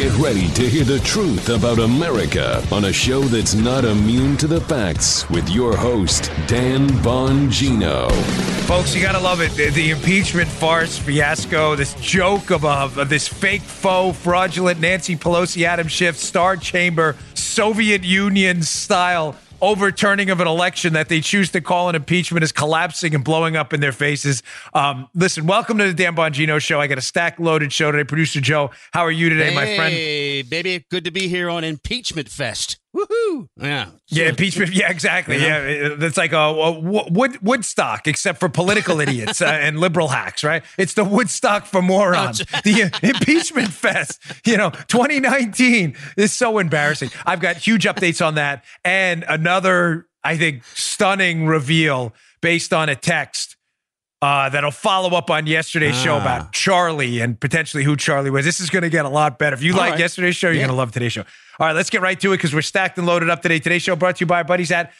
Get ready to hear the truth about America on a show that's not immune to the facts with your host, Dan Bongino. Folks, you got to love it. The, the, impeachment farce fiasco, this joke of, of this fake, faux, fraudulent Nancy Pelosi, Adam Schiff, Star Chamber, Soviet Union style overturning of an election that they choose to call an impeachment is collapsing and blowing up in their faces. Um, listen, welcome to the Dan Bongino show. I got a stack loaded show today. Producer Joe, how are you today, hey, my friend? Hey, baby, good to be here on Impeachment Fest. Woohoo! Yeah, yeah, impeachment. Yeah, exactly. Yeah, it's like a, a, Wood, Woodstock, except for political idiots uh, and liberal hacks, right? It's the Woodstock for morons. the uh, impeachment fest. You know, 2019 is so embarrassing. I've got huge updates on that, and another, I think, stunning reveal based on a text uh, that'll follow up on yesterday's ah. show about Charlie and potentially who Charlie was. This is going to get a lot better. If you like right. yesterday's show, you're yeah. going to love today's show. All right, let's get right to it because we're stacked and loaded up today. Today's show brought to you by our buddies at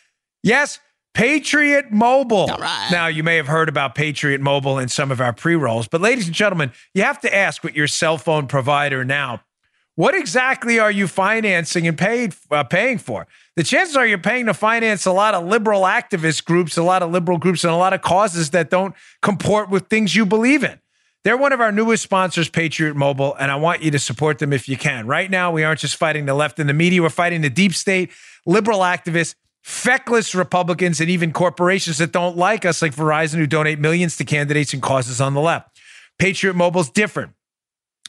Yes, Patriot Mobile. All right. Now, you may have heard about Patriot Mobile in some of our pre rolls, but ladies and gentlemen, you have to ask with your cell phone provider now what exactly are you financing and paid uh, paying for? The chances are you're paying to finance a lot of liberal activist groups, a lot of liberal groups, and a lot of causes that don't comport with things you believe in. They're one of our newest sponsors, Patriot Mobile, and I want you to support them if you can. Right now, we aren't just fighting the left and the media, we're fighting the deep state, liberal activists, feckless Republicans, and even corporations that don't like us, like Verizon, who donate millions to candidates and causes on the left. Patriot Mobile's different.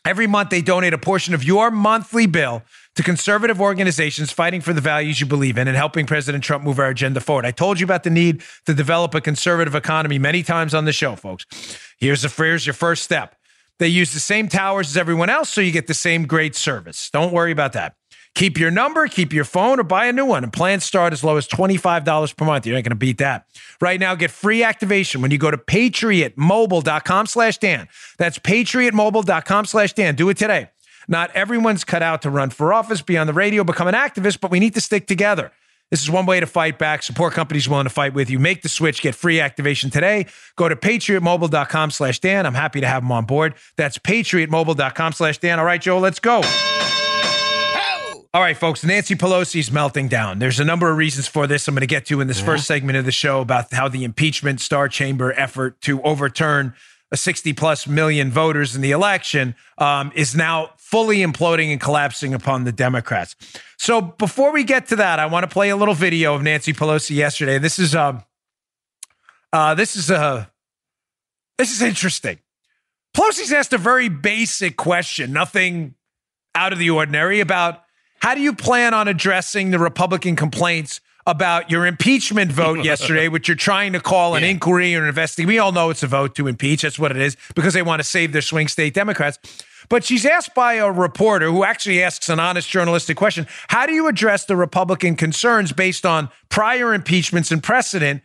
Every month, they donate a portion of your monthly bill to conservative organizations fighting for the values you believe in and helping President Trump move our agenda forward. I told you about the need to develop a conservative economy many times on the show, folks. Here's, a, here's your first step. They use the same towers as everyone else, so you get the same great service. Don't worry about that. Keep your number, keep your phone, or buy a new one. And plans start as low as $25 per month. You're not going to beat that. Right now, get free activation when you go to patriotmobile.com slash Dan. That's patriotmobile.com slash Dan. Do it today. Not everyone's cut out to run for office, be on the radio, become an activist, but we need to stick together. This is one way to fight back. Support companies willing to fight with you. Make the switch. Get free activation today. Go to patriotmobile.com slash Dan. I'm happy to have them on board. That's patriotmobile.com slash Dan. All right, Joe, let's go. All right, folks, Nancy Pelosi's melting down. There's a number of reasons for this I'm going to get to in this yeah. first segment of the show about how the impeachment Star Chamber effort to overturn a 60 plus million voters in the election um, is now fully imploding and collapsing upon the Democrats. So before we get to that, I want to play a little video of Nancy Pelosi yesterday. This is um, uh, this is a uh, this is interesting. Pelosi's asked a very basic question, nothing out of the ordinary about how do you plan on addressing the Republican complaints about your impeachment vote yesterday, which you're trying to call an yeah. inquiry or an investigation? We all know it's a vote to impeach. That's what it is because they want to save their swing state Democrats. But she's asked by a reporter who actually asks an honest journalistic question How do you address the Republican concerns based on prior impeachments and precedent?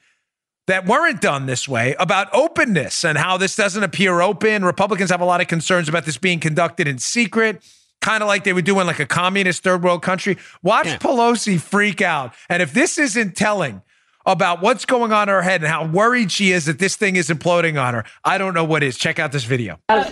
That weren't done this way about openness and how this doesn't appear open. Republicans have a lot of concerns about this being conducted in secret kind of like they would do in like a communist third world country. Watch yeah. Pelosi freak out. And if this isn't telling about what's going on in her head and how worried she is that this thing is imploding on her, I don't know what is. Check out this video. Uh,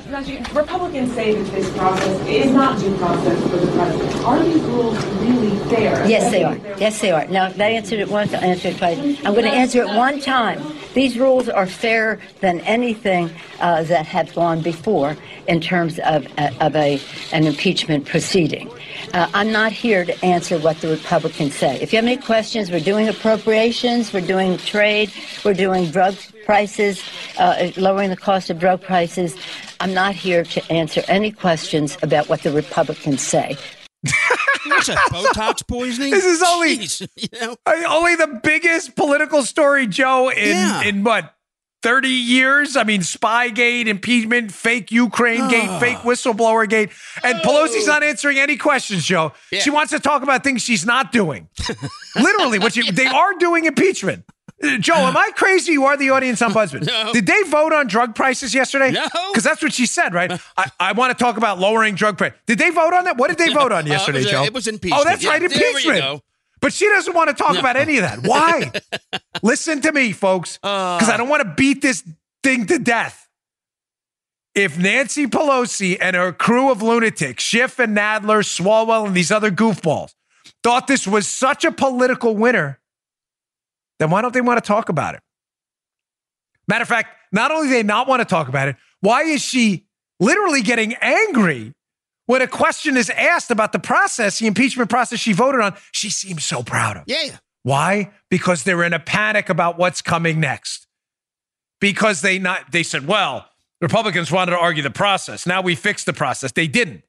Republicans say that this process is not due process for the president. Are these rules really fair? Yes, they are. Yes, they are. Now, that answered it once, I'll answer it twice. I'm going to answer it one time. These rules are fairer than anything uh, that has gone before in terms of, uh, of a, an impeachment proceeding. Uh, I'm not here to answer what the Republicans say. If you have any questions, we're doing appropriations, we're doing trade, we're doing drug prices, uh, lowering the cost of drug prices. I'm not here to answer any questions about what the Republicans say. What's that? Botox poisoning? This is only Jeez, you know? only the biggest political story, Joe, in yeah. in what 30 years. I mean, Spygate, impeachment, fake Ukraine oh. gate, ah. fake whistleblower gate. And oh. Pelosi's not oh. answering any questions, Joe. Yeah. She wants to talk about things she's not doing. Literally, what you, they are doing impeachment. Uh, Joe, am I crazy? You are the audience ombudsman. No. Did they vote on drug prices yesterday? No. Because that's what she said, right? I, I want to talk about lowering drug prices. Did they vote on that? What did they vote on yesterday, uh, it Joe? It was impeachment. Oh, that's yeah, right, impeachment. But she doesn't want to talk no. about any of that. Why? Listen to me, folks, because uh, I don't want to beat this thing to death. if Nancy Pelosi and her crew of lunatics, Schiff and Nadler, Swalwell, and these other goofballs, thought this was such a political winner, then why don't they want to talk about it? Matter of fact, not only do they not want to talk about it, why is she literally getting angry when a question is asked about the process, the impeachment process she voted on? She seems so proud of. Yeah. Why? Because they're in a panic about what's coming next. Because they not they said, well, Republicans wanted to argue the process. Now we fixed the process. They didn't.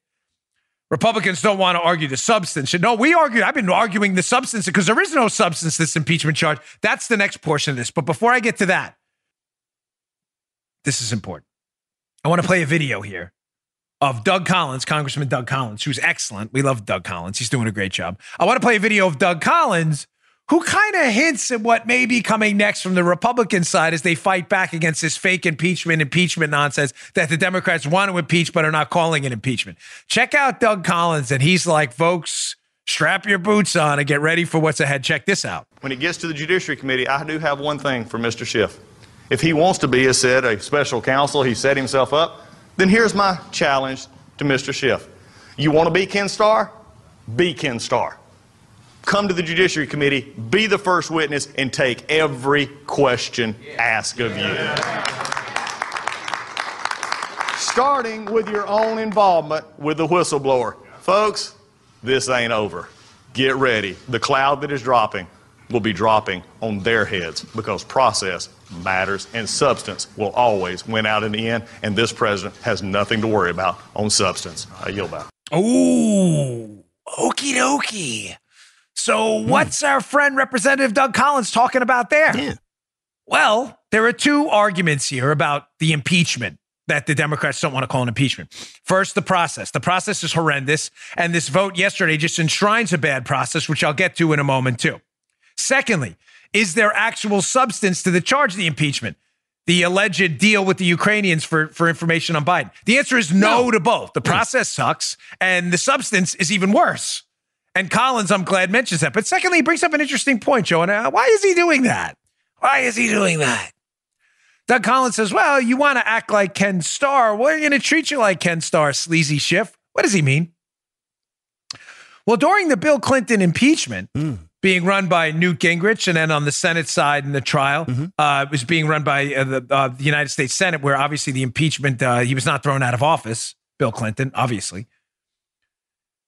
Republicans don't want to argue the substance. No, we argue. I've been arguing the substance because there is no substance this impeachment charge. That's the next portion of this. But before I get to that, this is important. I want to play a video here of Doug Collins, Congressman Doug Collins, who's excellent. We love Doug Collins. He's doing a great job. I want to play a video of Doug Collins who kind of hints at what may be coming next from the Republican side as they fight back against this fake impeachment, impeachment nonsense that the Democrats want to impeach but are not calling it impeachment. Check out Doug Collins, and he's like, folks, strap your boots on and get ready for what's ahead. Check this out. When it gets to the Judiciary Committee, I do have one thing for Mr. Schiff. If he wants to be, as said, a special counsel, he set himself up, then here's my challenge to Mr. Schiff. You want to be Ken Starr? Be Ken Starr come to the Judiciary Committee, be the first witness, and take every question asked of you. Starting with your own involvement with the whistleblower. Folks, this ain't over. Get ready. The cloud that is dropping will be dropping on their heads because process matters and substance will always win out in the end. And this president has nothing to worry about on substance. I yield back. Ooh, okie dokie. So, hmm. what's our friend Representative Doug Collins talking about there? Yeah. Well, there are two arguments here about the impeachment that the Democrats don't want to call an impeachment. First, the process. The process is horrendous. And this vote yesterday just enshrines a bad process, which I'll get to in a moment, too. Secondly, is there actual substance to the charge of the impeachment? The alleged deal with the Ukrainians for, for information on Biden? The answer is no, no. to both. The process sucks, and the substance is even worse. And Collins, I'm glad, mentions that. But secondly, he brings up an interesting point, Joe. And uh, why is he doing that? Why is he doing that? Doug Collins says, Well, you want to act like Ken Starr. We're going to treat you like Ken Starr, sleazy Schiff. What does he mean? Well, during the Bill Clinton impeachment, mm. being run by Newt Gingrich, and then on the Senate side in the trial, mm-hmm. uh, it was being run by uh, the, uh, the, United States Senate, where obviously the impeachment, uh, he was not thrown out of office, Bill Clinton, obviously.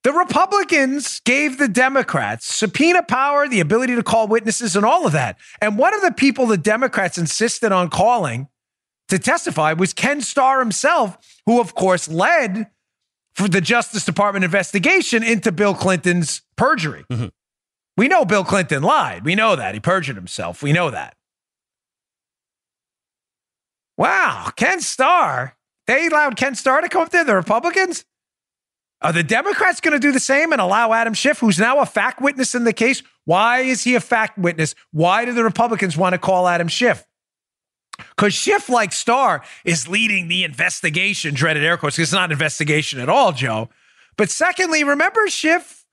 The Republicans gave the Democrats subpoena power, the ability to call witnesses, and all of that. And one of the people the Democrats insisted on calling to testify was Ken Starr himself, who, of course, led for the Justice Department investigation into Bill Clinton's perjury. Mm-hmm. We know Bill Clinton lied. We know that. He perjured himself. We know that. Wow, Ken Starr. They allowed Ken Starr to come up there, the Republicans? Are the Democrats going to do the same and allow Adam Schiff, who's now a fact witness in the case? Why is he a fact witness? Why do the Republicans want to call Adam Schiff? Because Schiff, like Starr, is leading the investigation, dreaded air quotes. Because it's not an investigation at all, Joe. But secondly, remember Schiff,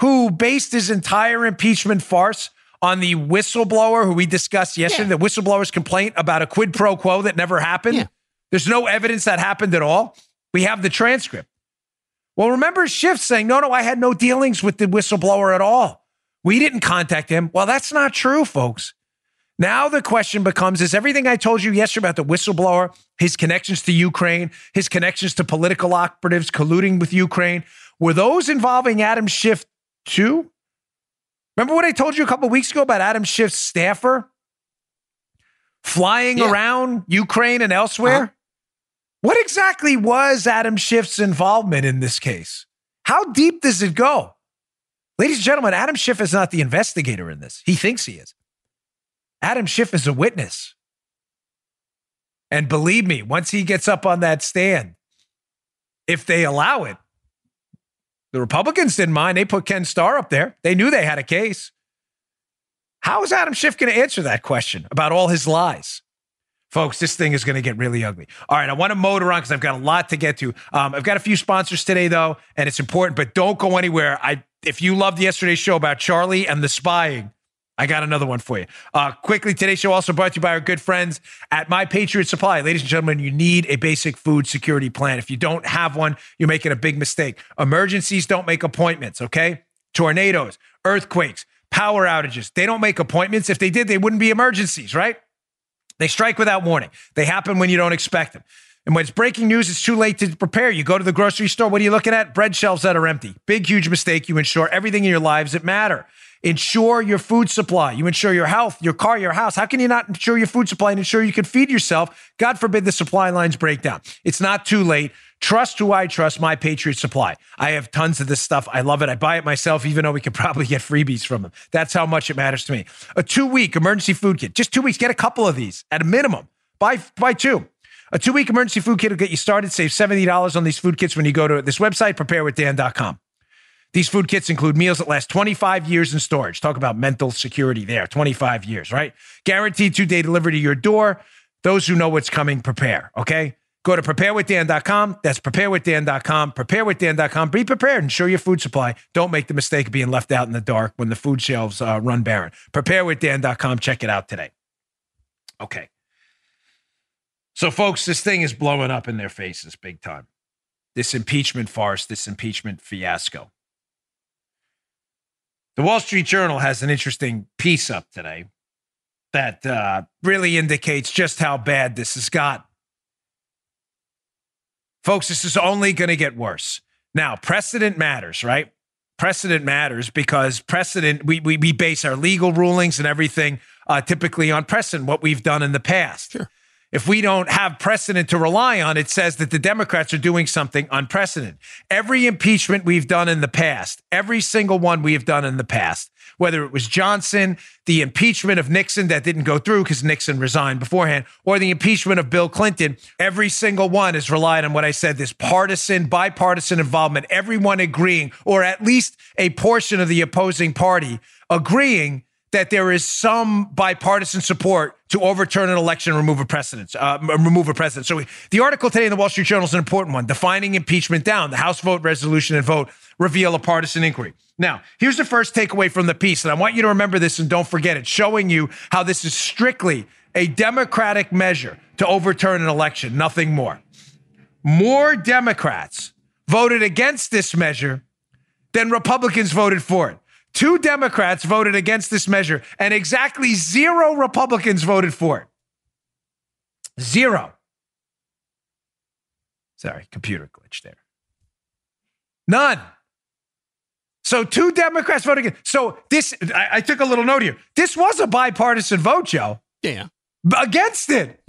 who based his entire impeachment farce on the whistleblower who we discussed yesterday, yeah. the whistleblower's complaint about a quid pro quo that never happened? Yeah. There's no evidence that happened at all. We have the transcript. Well, remember Schiff saying, no, no, I had no dealings with the whistleblower at all. We didn't contact him. Well, that's not true, folks. Now the question becomes is everything I told you yesterday about the whistleblower, his connections to Ukraine, his connections to political operatives colluding with Ukraine, were those involving Adam Schiff too? Remember what I told you a couple weeks ago about Adam Schiff's staffer flying yeah. around Ukraine and elsewhere? Uh-huh. What exactly was Adam Schiff's involvement in this case? How deep does it go? Ladies and gentlemen, Adam Schiff is not the investigator in this. He thinks he is. Adam Schiff is a witness. And believe me, once he gets up on that stand, if they allow it, the Republicans didn't mind. They put Ken Starr up there. They knew they had a case. How is Adam Schiff going to answer that question about all his lies? Folks, this thing is going to get really ugly. All right, I want to motor on because I've got a lot to get to. Um, I've got a few sponsors today, though, and it's important, but don't go anywhere. I, if you loved yesterday's show about Charlie and the spying, I got another one for you. Uh, quickly, today's show also brought to you by our good friends at My Patriot Supply. Ladies and gentlemen, you need a basic food security plan. If you don't have one, you're making a big mistake. Emergencies don't make appointments, okay? Tornadoes, earthquakes, power outages, they don't make appointments. If they did, they wouldn't be emergencies, right? They strike without warning. They happen when you don't expect them. And when it's breaking news, it's too late to prepare. You go to the grocery store. What are you looking at? Bread shelves that are empty. Big, huge mistake. You ensure everything in your lives that matter. Ensure your food supply. You ensure your health, your car, your house. How can you not ensure your food supply and ensure you can feed yourself? God forbid the supply lines break down. It's not too late. Trust who I trust, my Patriot Supply. I have tons of this stuff. I love it. I buy it myself, even though we could probably get freebies from them. That's how much it matters to me. A two week emergency food kit, just two weeks. Get a couple of these at a minimum. Buy, buy two. A two week emergency food kit will get you started. Save $70 on these food kits when you go to this website, preparewithdan.com. These food kits include meals that last 25 years in storage. Talk about mental security there. 25 years, right? Guaranteed two day delivery to your door. Those who know what's coming, prepare, okay? Go to preparewithdan.com. That's preparewithdan.com. Preparewithdan.com. Be prepared. Ensure your food supply. Don't make the mistake of being left out in the dark when the food shelves uh, run barren. Preparewithdan.com. Check it out today. Okay. So, folks, this thing is blowing up in their faces big time. This impeachment farce, this impeachment fiasco. The Wall Street Journal has an interesting piece up today that uh, really indicates just how bad this has got. Folks, this is only going to get worse. Now, precedent matters, right? Precedent matters because precedent, we, we, we base our legal rulings and everything uh, typically on precedent, what we've done in the past. Sure if we don't have precedent to rely on, it says that the Democrats are doing something unprecedented. Every impeachment we've done in the past, every single one we have done in the past, whether it was Johnson, the impeachment of Nixon that didn't go through because Nixon resigned beforehand, or the impeachment of Bill Clinton, every single one has relied on what I said this partisan, bipartisan involvement, everyone agreeing, or at least a portion of the opposing party agreeing that there is some bipartisan support to overturn an election remove a precedent. Uh, remove a precedent. So the article today in the Wall Street Journal is an important one. Defining impeachment down. The House vote, resolution, and vote reveal a partisan inquiry. Now, here's the first takeaway from the piece, and I want you to remember this and don't forget it, showing you how this is strictly a Democratic measure to overturn an election, nothing more. More Democrats voted against this measure than Republicans voted for it. Two Democrats voted against this measure, and exactly zero Republicans voted for it. Zero. Sorry, computer glitch there. None. So two Democrats voted against. So this, I, I took a little note here. This was a bipartisan vote, Joe. Yeah. Against it.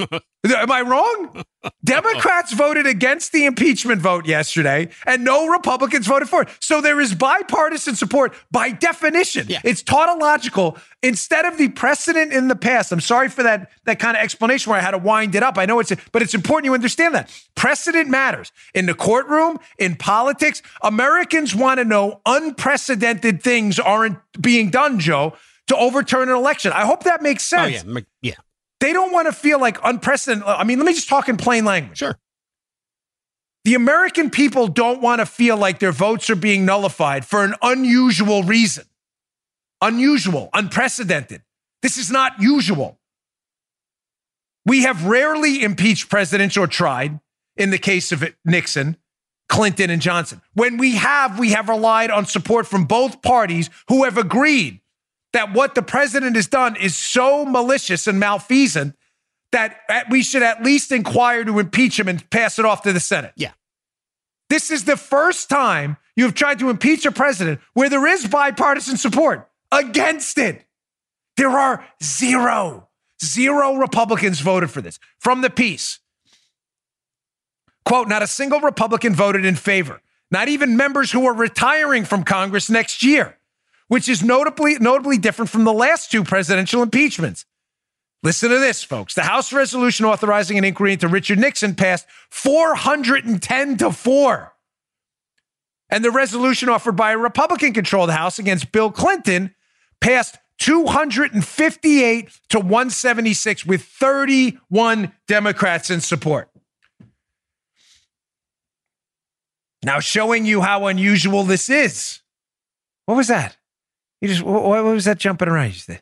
Am I wrong? Democrats voted against the impeachment vote yesterday, and no Republicans voted for it. So there is bipartisan support by definition. Yeah. It's tautological. Instead of the precedent in the past, I'm sorry for that, that kind of explanation where I had to wind it up. I know it's, but it's important you understand that. Precedent matters. In the courtroom, in politics, Americans want to know unprecedented things aren't being done, Joe, to overturn an election. I hope that makes Oh sense. yeah. Yeah. They don't want to feel like unprecedented. I mean, let me just talk in plain language. Sure. The American people don't want to feel like their votes are being nullified for an unusual reason. Unusual, unprecedented. This is not usual. We have rarely impeached presidents or tried in the case of Nixon, Clinton, and Johnson. When we have, we have relied on support from both parties who have agreed that what the president has done is so malicious and malfeasant that we should at least inquire to impeach him and pass it off to the Senate. Yeah. This is the first time you've tried to impeach a president where there is bipartisan support against it. There are zero, zero Republicans voted for this. From the piece, quote, not a single Republican voted in favor, not even members who are retiring from Congress next year which is notably notably different from the last two presidential impeachments. Listen to this, folks. The House resolution authorizing an inquiry into Richard Nixon passed 410 to 4. And the resolution offered by a Republican controlled House against Bill Clinton passed 258 to 176 with 31 Democrats in support. Now, showing you how unusual this is. What was that? You just what, what was that jumping around? You said,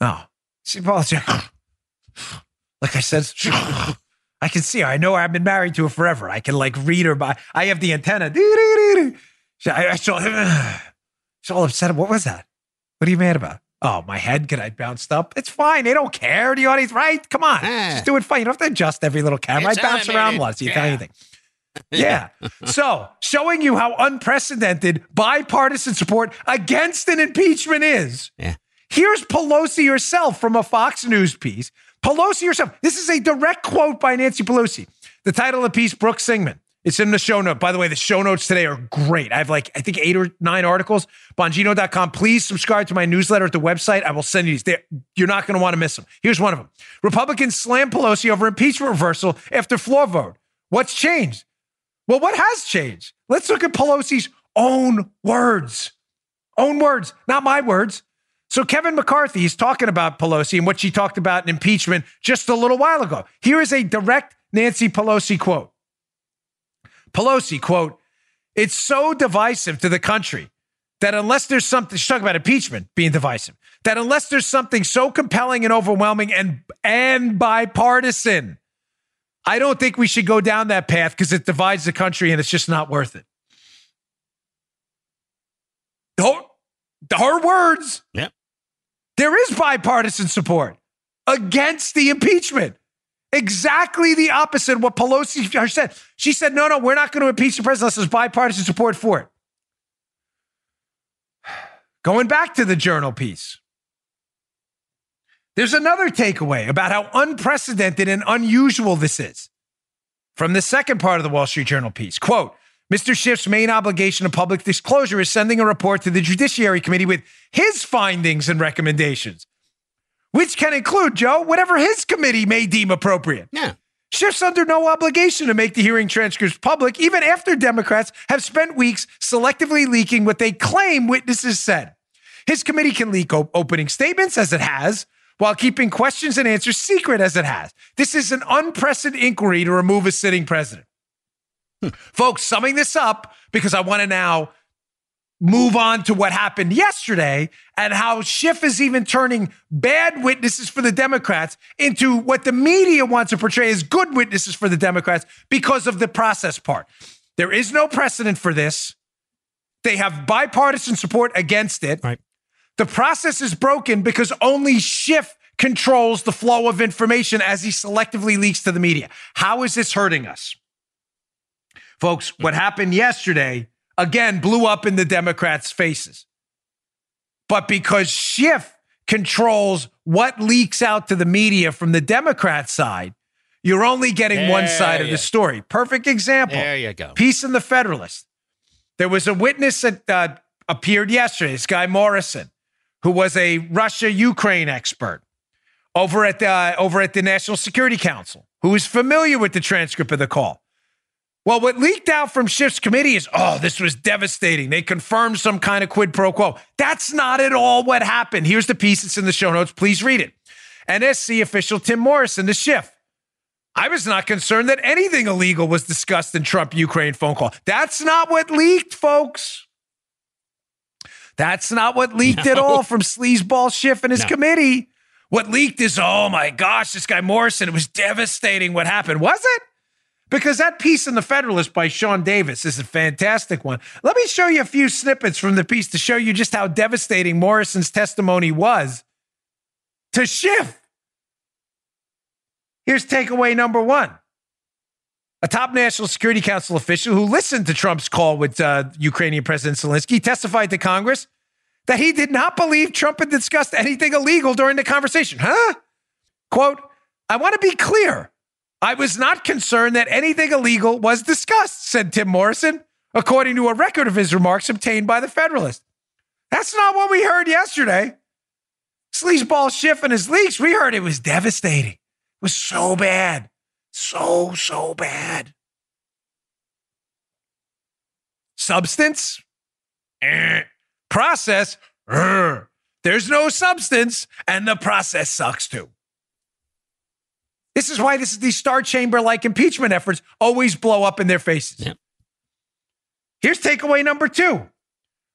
Oh, she apologized. like I said, I can see her. I know her. I've been married to her forever. I can like read her by. I have the antenna. I, I saw him. She's all upset. What was that? What are you mad about? Oh, my head. Can I bounced up? It's fine. They don't care. The audience, right? Come on. Ah. Just do it fine. You don't have to adjust every little camera. It's I bounce around animated. lots. You Yeah. tell anything. Yeah. so, showing you how unprecedented bipartisan support against an impeachment is. Yeah. Here's Pelosi herself from a Fox News piece. Pelosi herself. This is a direct quote by Nancy Pelosi. The title of the piece, Brooke Singman. It's in the show note. By the way, the show notes today are great. I have like, I think eight or nine articles. Bongino.com. Please subscribe to my newsletter at the website. I will send you these. They're- You're not going to want to miss them. Here's one of them Republicans slam Pelosi over impeachment reversal after floor vote. What's changed? Well, what has changed? Let's look at Pelosi's own words. Own words, not my words. So Kevin McCarthy is talking about Pelosi and what she talked about in impeachment just a little while ago. Here is a direct Nancy Pelosi quote. Pelosi, quote, it's so divisive to the country that unless there's something, she's talking about impeachment being divisive, that unless there's something so compelling and overwhelming and, and bipartisan, I don't think we should go down that path because it divides the country and it's just not worth it. Don't, her words. Yep. There is bipartisan support against the impeachment. Exactly the opposite of what Pelosi said. She said, no, no, we're not going to impeach the president unless there's bipartisan support for it. Going back to the journal piece, there's another takeaway about how unprecedented and unusual this is. From the second part of the Wall Street Journal piece, quote, Mr. Schiff's main obligation of public disclosure is sending a report to the Judiciary Committee with his findings and recommendations, which can include, Joe, whatever his committee may deem appropriate. Yeah. Schiff's under no obligation to make the hearing transcripts public, even after Democrats have spent weeks selectively leaking what they claim witnesses said. His committee can leak op- opening statements, as it has, while keeping questions and answers secret, as it has. This is an unprecedented inquiry to remove a sitting president. Hmm. Folks, summing this up, because I want to now move on to what happened yesterday and how Schiff is even turning bad witnesses for the Democrats into what the media wants to portray as good witnesses for the Democrats because of the process part. There is no precedent for this. They have bipartisan support against it. Right. The process is broken because only Schiff controls the flow of information as he selectively leaks to the media. How is this hurting us? Folks, what happened yesterday again blew up in the Democrats' faces. But because Schiff controls what leaks out to the media from the Democrat side, you're only getting one side of the story. Perfect example. There you go. Piece in the Federalist. There was a witness that uh, appeared yesterday, this guy Morrison, who was a Russia Ukraine expert over at the, uh, over at the National Security Council, who is familiar with the transcript of the call. Well, what leaked out from Schiff's committee is, oh, this was devastating. They confirmed some kind of quid pro quo. That's not at all what happened. Here's the piece. It's in the show notes. Please read it. NSC official Tim Morrison to Schiff. I was not concerned that anything illegal was discussed in Trump Ukraine phone call. That's not what leaked, folks. That's not what leaked at all from Sleazeball Schiff and his No. committee. What leaked is, oh my gosh, this guy Morrison, it was devastating what happened. Was it? Because that piece in the Federalist by Sean Davis is a fantastic one. Let me show you a few snippets from the piece to show you just how devastating Morrison's testimony was to Schiff. Here's takeaway number one. A top National Security Council official who listened to Trump's call with uh, Ukrainian President Zelensky testified to Congress that he did not believe Trump had discussed anything illegal during the conversation. Huh? Quote, I want to be clear. I was not concerned that anything illegal was discussed, said Tim Morrison, according to a record of his remarks obtained by the Federalist. That's not what we heard yesterday. Sleazeball Schiff and his leaks, we heard it was devastating. It was so bad. So, so bad. Substance? Eh. Process? Err. There's no substance, and the process sucks too. This is why this is these Star Chamber like impeachment efforts always blow up in their faces. Yep. Here's takeaway number two.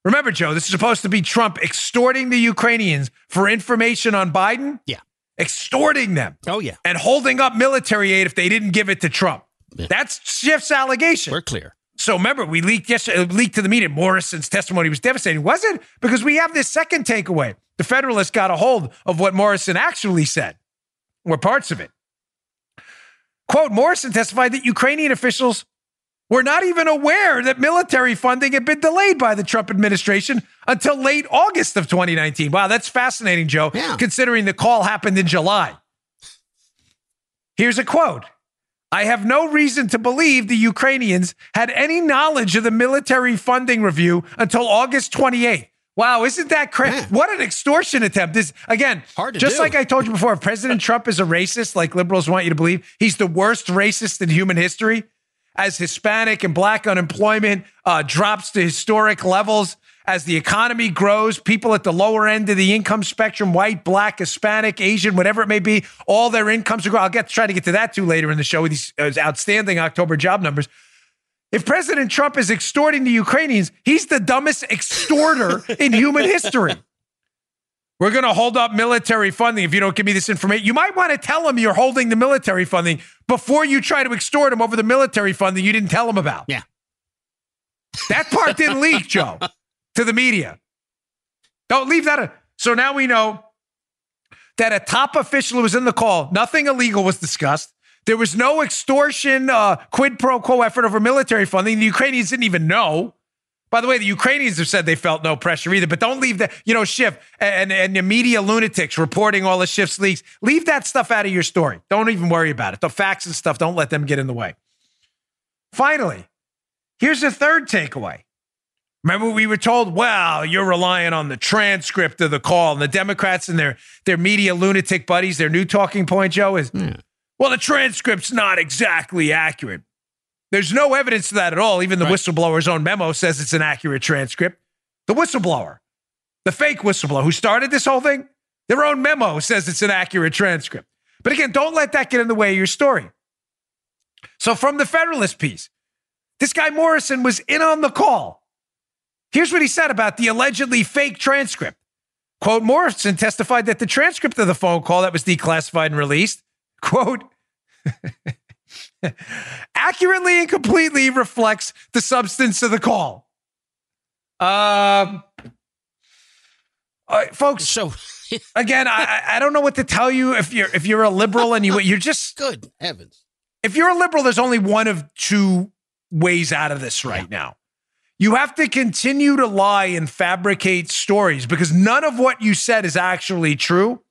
Remember, Joe, this is supposed to be Trump extorting the Ukrainians for information on Biden. Yeah. Extorting them Oh, yeah. and holding up military aid if they didn't give it to Trump. Yeah. That's Schiff's allegation. We're clear. So remember, we leaked yesterday, uh, leaked to the media. Morrison's testimony was devastating, was it? Because we have this second takeaway. The Federalists got a hold of what Morrison actually said, or parts of it. Quote: Morrison testified that Ukrainian officials were not even aware that military funding had been delayed by the Trump administration until late August of 2019. Wow, that's fascinating, Joe. Yeah. Considering the call happened in July. Here's a quote. I have no reason to believe the Ukrainians had any knowledge of the military funding review until August 28th. Wow, isn't that crazy? What an extortion attempt. This again, Hard to just do. like I told you before, if President Trump is a racist, like liberals want you to believe, he's the worst racist in human history. As Hispanic and black unemployment uh, drops to historic levels, as the economy grows, people at the lower end of the income spectrum, white, black, Hispanic, Asian, whatever it may be, all their incomes are growing. I'll get try to get to that too later in the show with these uh, outstanding October job numbers. If President Trump is extorting the Ukrainians, he's the dumbest extorter in human history. We're going to hold up military funding if you don't give me this information. You might want to tell him you're holding the military funding before you try to extort him over the military funding you didn't tell him about. Yeah. That part didn't leak, Joe, to the media. Don't leave that. A- so now we know that a top official who was in the call, nothing illegal was discussed. There was no extortion, uh, quid pro quo effort over military funding. The Ukrainians didn't even know. By the way, the Ukrainians have said they felt no pressure either, but don't leave that, you know, Schiff and, and the media lunatics reporting all the Schiff's leaks. Leave that stuff out of your story. Don't even worry about it. The facts and stuff, don't let them get in the way. Finally, here's the third takeaway. Remember, we were told, well, you're relying on the transcript of the call. And the Democrats and their, their media lunatic buddies, their new talking point, Joe, is, well, the transcript's not exactly accurate. There's no evidence to that at all. Even the Right. whistleblower's own memo says it's an accurate transcript. The whistleblower, the fake whistleblower who started this whole thing, their own memo says it's an accurate transcript. But again, don't let that get in the way of your story. So, from the Federalist piece, this guy Morrison was in on the call. Here's what he said about the allegedly fake transcript. Quote Morrison testified that the transcript of the phone call that was declassified and released, quote, accurately and completely reflects the substance of the call. Um, uh, folks, So again, I, I- I don't know what to tell you if you're if you're a liberal and you you're just good heavens. if you're a liberal, there's only one of two ways out of this right now. You have to continue to lie and fabricate stories because none of what you said is actually true.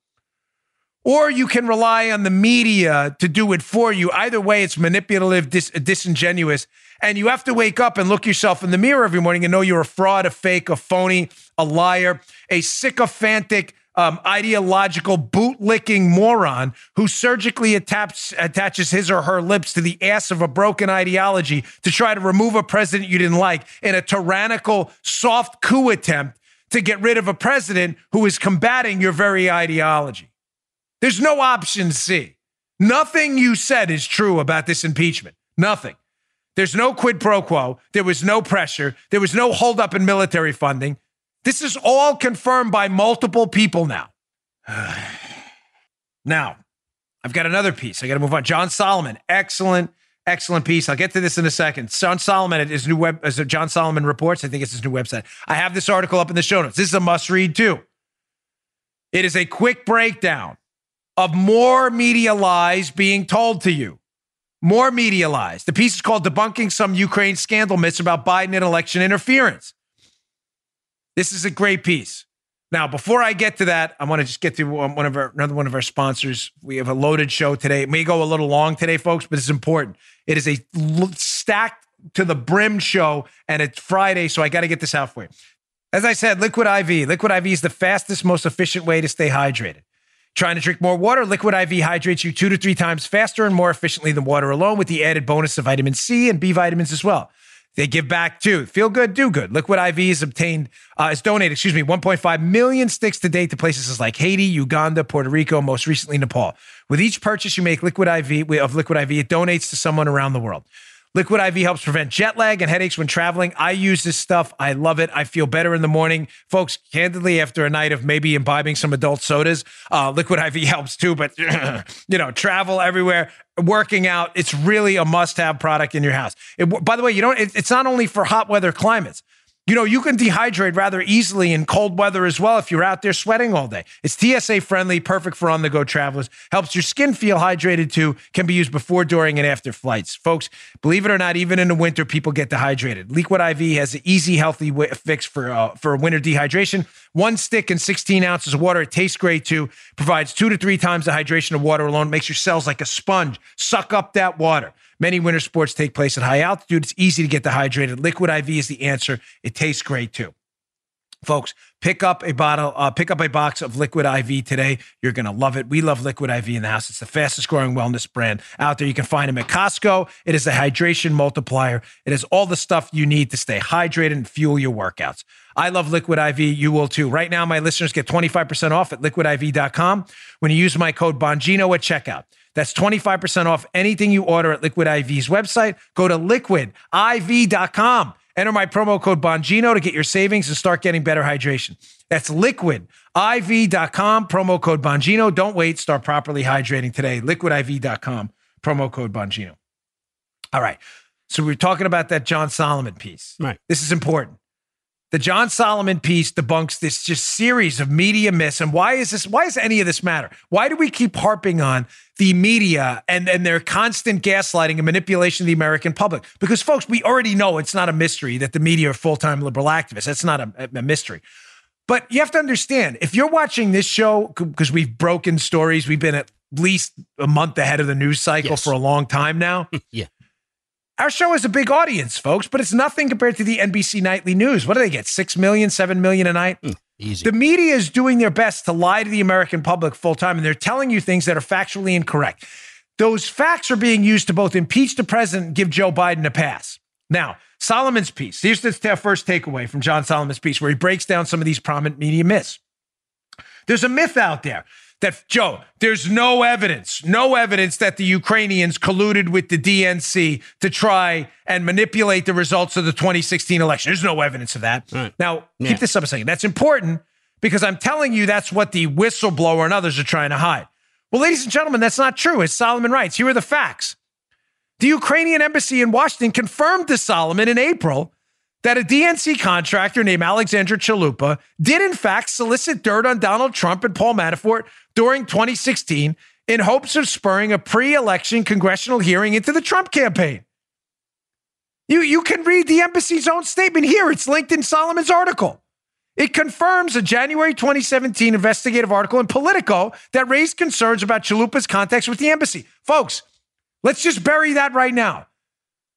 Or you can rely on the media to do it for you. Either way, it's manipulative, dis- disingenuous. And you have to wake up and look yourself in the mirror every morning and know you're a fraud, a fake, a phony, a liar, a sycophantic, um, ideological boot-licking moron who surgically attach, attaches his or her lips to the ass of a broken ideology to try to remove a president you didn't like in a tyrannical, soft coup attempt to get rid of a president who is combating your very ideology. There's no option C. Nothing you said is true about this impeachment. Nothing. There's no quid pro quo. There was no pressure. There was no holdup in military funding. This is all confirmed by multiple people now. now, I've got another piece. I got to move on. John Solomon, excellent, excellent piece. I'll get to this in a second. John Solomon at his new web, as John Solomon reports. I think it's his new website. I have this article up in the show notes. This is a must read too. It is a quick breakdown of more media lies being told to you. More media lies. The piece is called Debunking Some Ukraine Scandal Myths About Biden and Election Interference. This is a great piece. Now, before I get to that, I want to just get to one of our another one of our sponsors. We have a loaded show today. It may go a little long today, folks, but it's important. It is a stacked to the brim show, and it's Friday, so I got to get this out for you. As I said, Liquid IV. Liquid IV is the fastest, most efficient way to stay hydrated. Trying to drink more water? Liquid IV hydrates you two to three times faster and more efficiently than water alone, with the added bonus of vitamin C and B vitamins as well. They give back too. Feel good, do good. Liquid IV is obtained, uh, is donated, excuse me, 1.5 million sticks to date to places like Haiti, Uganda, Puerto Rico, most recently Nepal. With each purchase you make Liquid IV of Liquid IV, it donates to someone around the world. Liquid IV helps prevent jet lag and headaches when traveling. I use this stuff. I love it. I feel better in the morning. Folks, candidly, after a night of maybe imbibing some adult sodas, uh, Liquid IV helps too. But, you know, travel everywhere, working out, it's really a must have product in your house. It, by the way, you don't, it, it's not only for hot weather climates. You know, you can dehydrate rather easily in cold weather as well if you're out there sweating all day. It's TSA friendly, perfect for on the go travelers, helps your skin feel hydrated too, can be used before, during, and after flights. Folks, believe it or not, even in the winter, people get dehydrated. Liquid IV has an easy, healthy fix for, uh, for winter dehydration. One stick and 16 ounces of water. It tastes great too. Provides two to three times the hydration of water alone. Makes your cells like a sponge. Suck up that water. Many winter sports take place at high altitude. It's easy to get dehydrated. Liquid IV is the answer. It tastes great too. Folks, pick up a bottle, uh, pick up a box of Liquid IV today. You're going to love it. We love Liquid IV in the house. It's the fastest growing wellness brand out there. You can find them at Costco. It is a hydration multiplier. It has all the stuff you need to stay hydrated and fuel your workouts. I love Liquid IV. You will too. Right now, my listeners get 25% off at liquidiv.com when you use my code Bongino at checkout. That's 25% off anything you order at Liquid IV's website. Go to liquidiv.com. Enter my promo code Bongino to get your savings and start getting better hydration. That's liquidiv.com, promo code Bongino. Don't wait, start properly hydrating today. Liquidiv.com, promo code Bongino. All right. So we are talking about that John Solomon piece. Right. This is important. The John Solomon piece debunks this just series of media myths. And why is this? Why does any of this matter? Why do we keep harping on the media and, and their constant gaslighting and manipulation of the American public? Because, folks, we already know it's not a mystery that the media are full time liberal activists. That's not a, a mystery. But you have to understand if you're watching this show, because we've broken stories, we've been at least a month ahead of the news cycle Yes. for a long time now. Yeah. Our show has a big audience, folks, but it's nothing compared to the NBC nightly news. What do they get? Six million, seven million a night? Hmm, easy. The media is doing their best to lie to the American public full time, and they're telling you things that are factually incorrect. Those facts are being used to both impeach the president and give Joe Biden a pass. Now, Solomon's piece. Here's the first takeaway from John Solomon's piece, where he breaks down some of these prominent media myths. There's a myth out there that, Joe, there's no evidence, no evidence that the Ukrainians colluded with the DNC to try and manipulate the results of the 2016 election. There's no evidence of that. Right. Now, Yeah. keep this up a second. That's important because I'm telling you that's what the whistleblower and others are trying to hide. Well, ladies and gentlemen, that's not true. As Solomon writes, here are the facts. The Ukrainian embassy in Washington confirmed to Solomon in April that a DNC contractor named Alexandra Chalupa did, in fact, solicit dirt on Donald Trump and Paul Manafort during 2016 in hopes of spurring a pre election congressional hearing into the Trump campaign. You, you can read the embassy's own statement here. It's linked in Solomon's article. It confirms a January 2017 investigative article in Politico that raised concerns about Chalupa's contacts with the embassy. Folks, let's just bury that right now.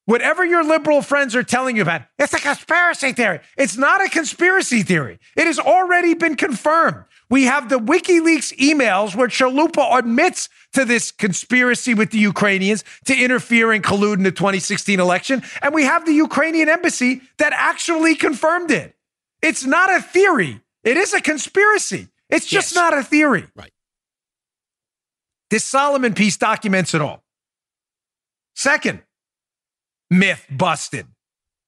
Whatever your liberal friends are telling you about, it's a conspiracy theory. It's not a conspiracy theory. It has already been confirmed. We have the WikiLeaks emails where Chalupa admits to this conspiracy with the Ukrainians to interfere and collude in the 2016 election. And we have the Ukrainian embassy that actually confirmed it. It's not a theory. It is a conspiracy. It's just Yes. not a theory. Right. This Solomon piece documents it all. Second, myth busted.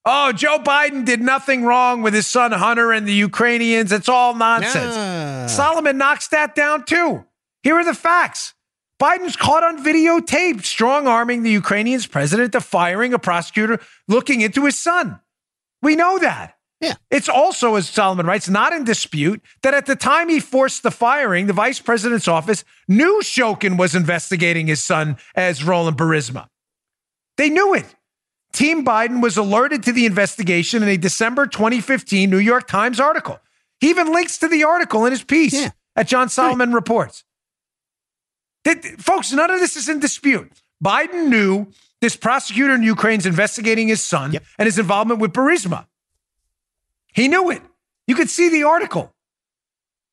Oh, Joe Biden did nothing wrong with his son Hunter and the Ukrainians. It's all nonsense. Solomon knocks that down too. Here are the facts. Biden's caught on videotape strong arming the Ukrainian's president to firing a prosecutor looking into his son. We know that. Yeah. It's also, as Solomon writes, not in dispute that at the time he forced the firing, the vice president's office knew Shokin was investigating his son as Roland Burisma. They knew it. Team Biden was alerted to the investigation in a December 2015 New York Times article. He even links to the article in his piece Yeah. at John Solomon Reports. That- folks, none of this is in dispute. Biden knew this prosecutor in Ukraine's investigating his son Yep. and his involvement with Burisma. He knew it. You could see the article.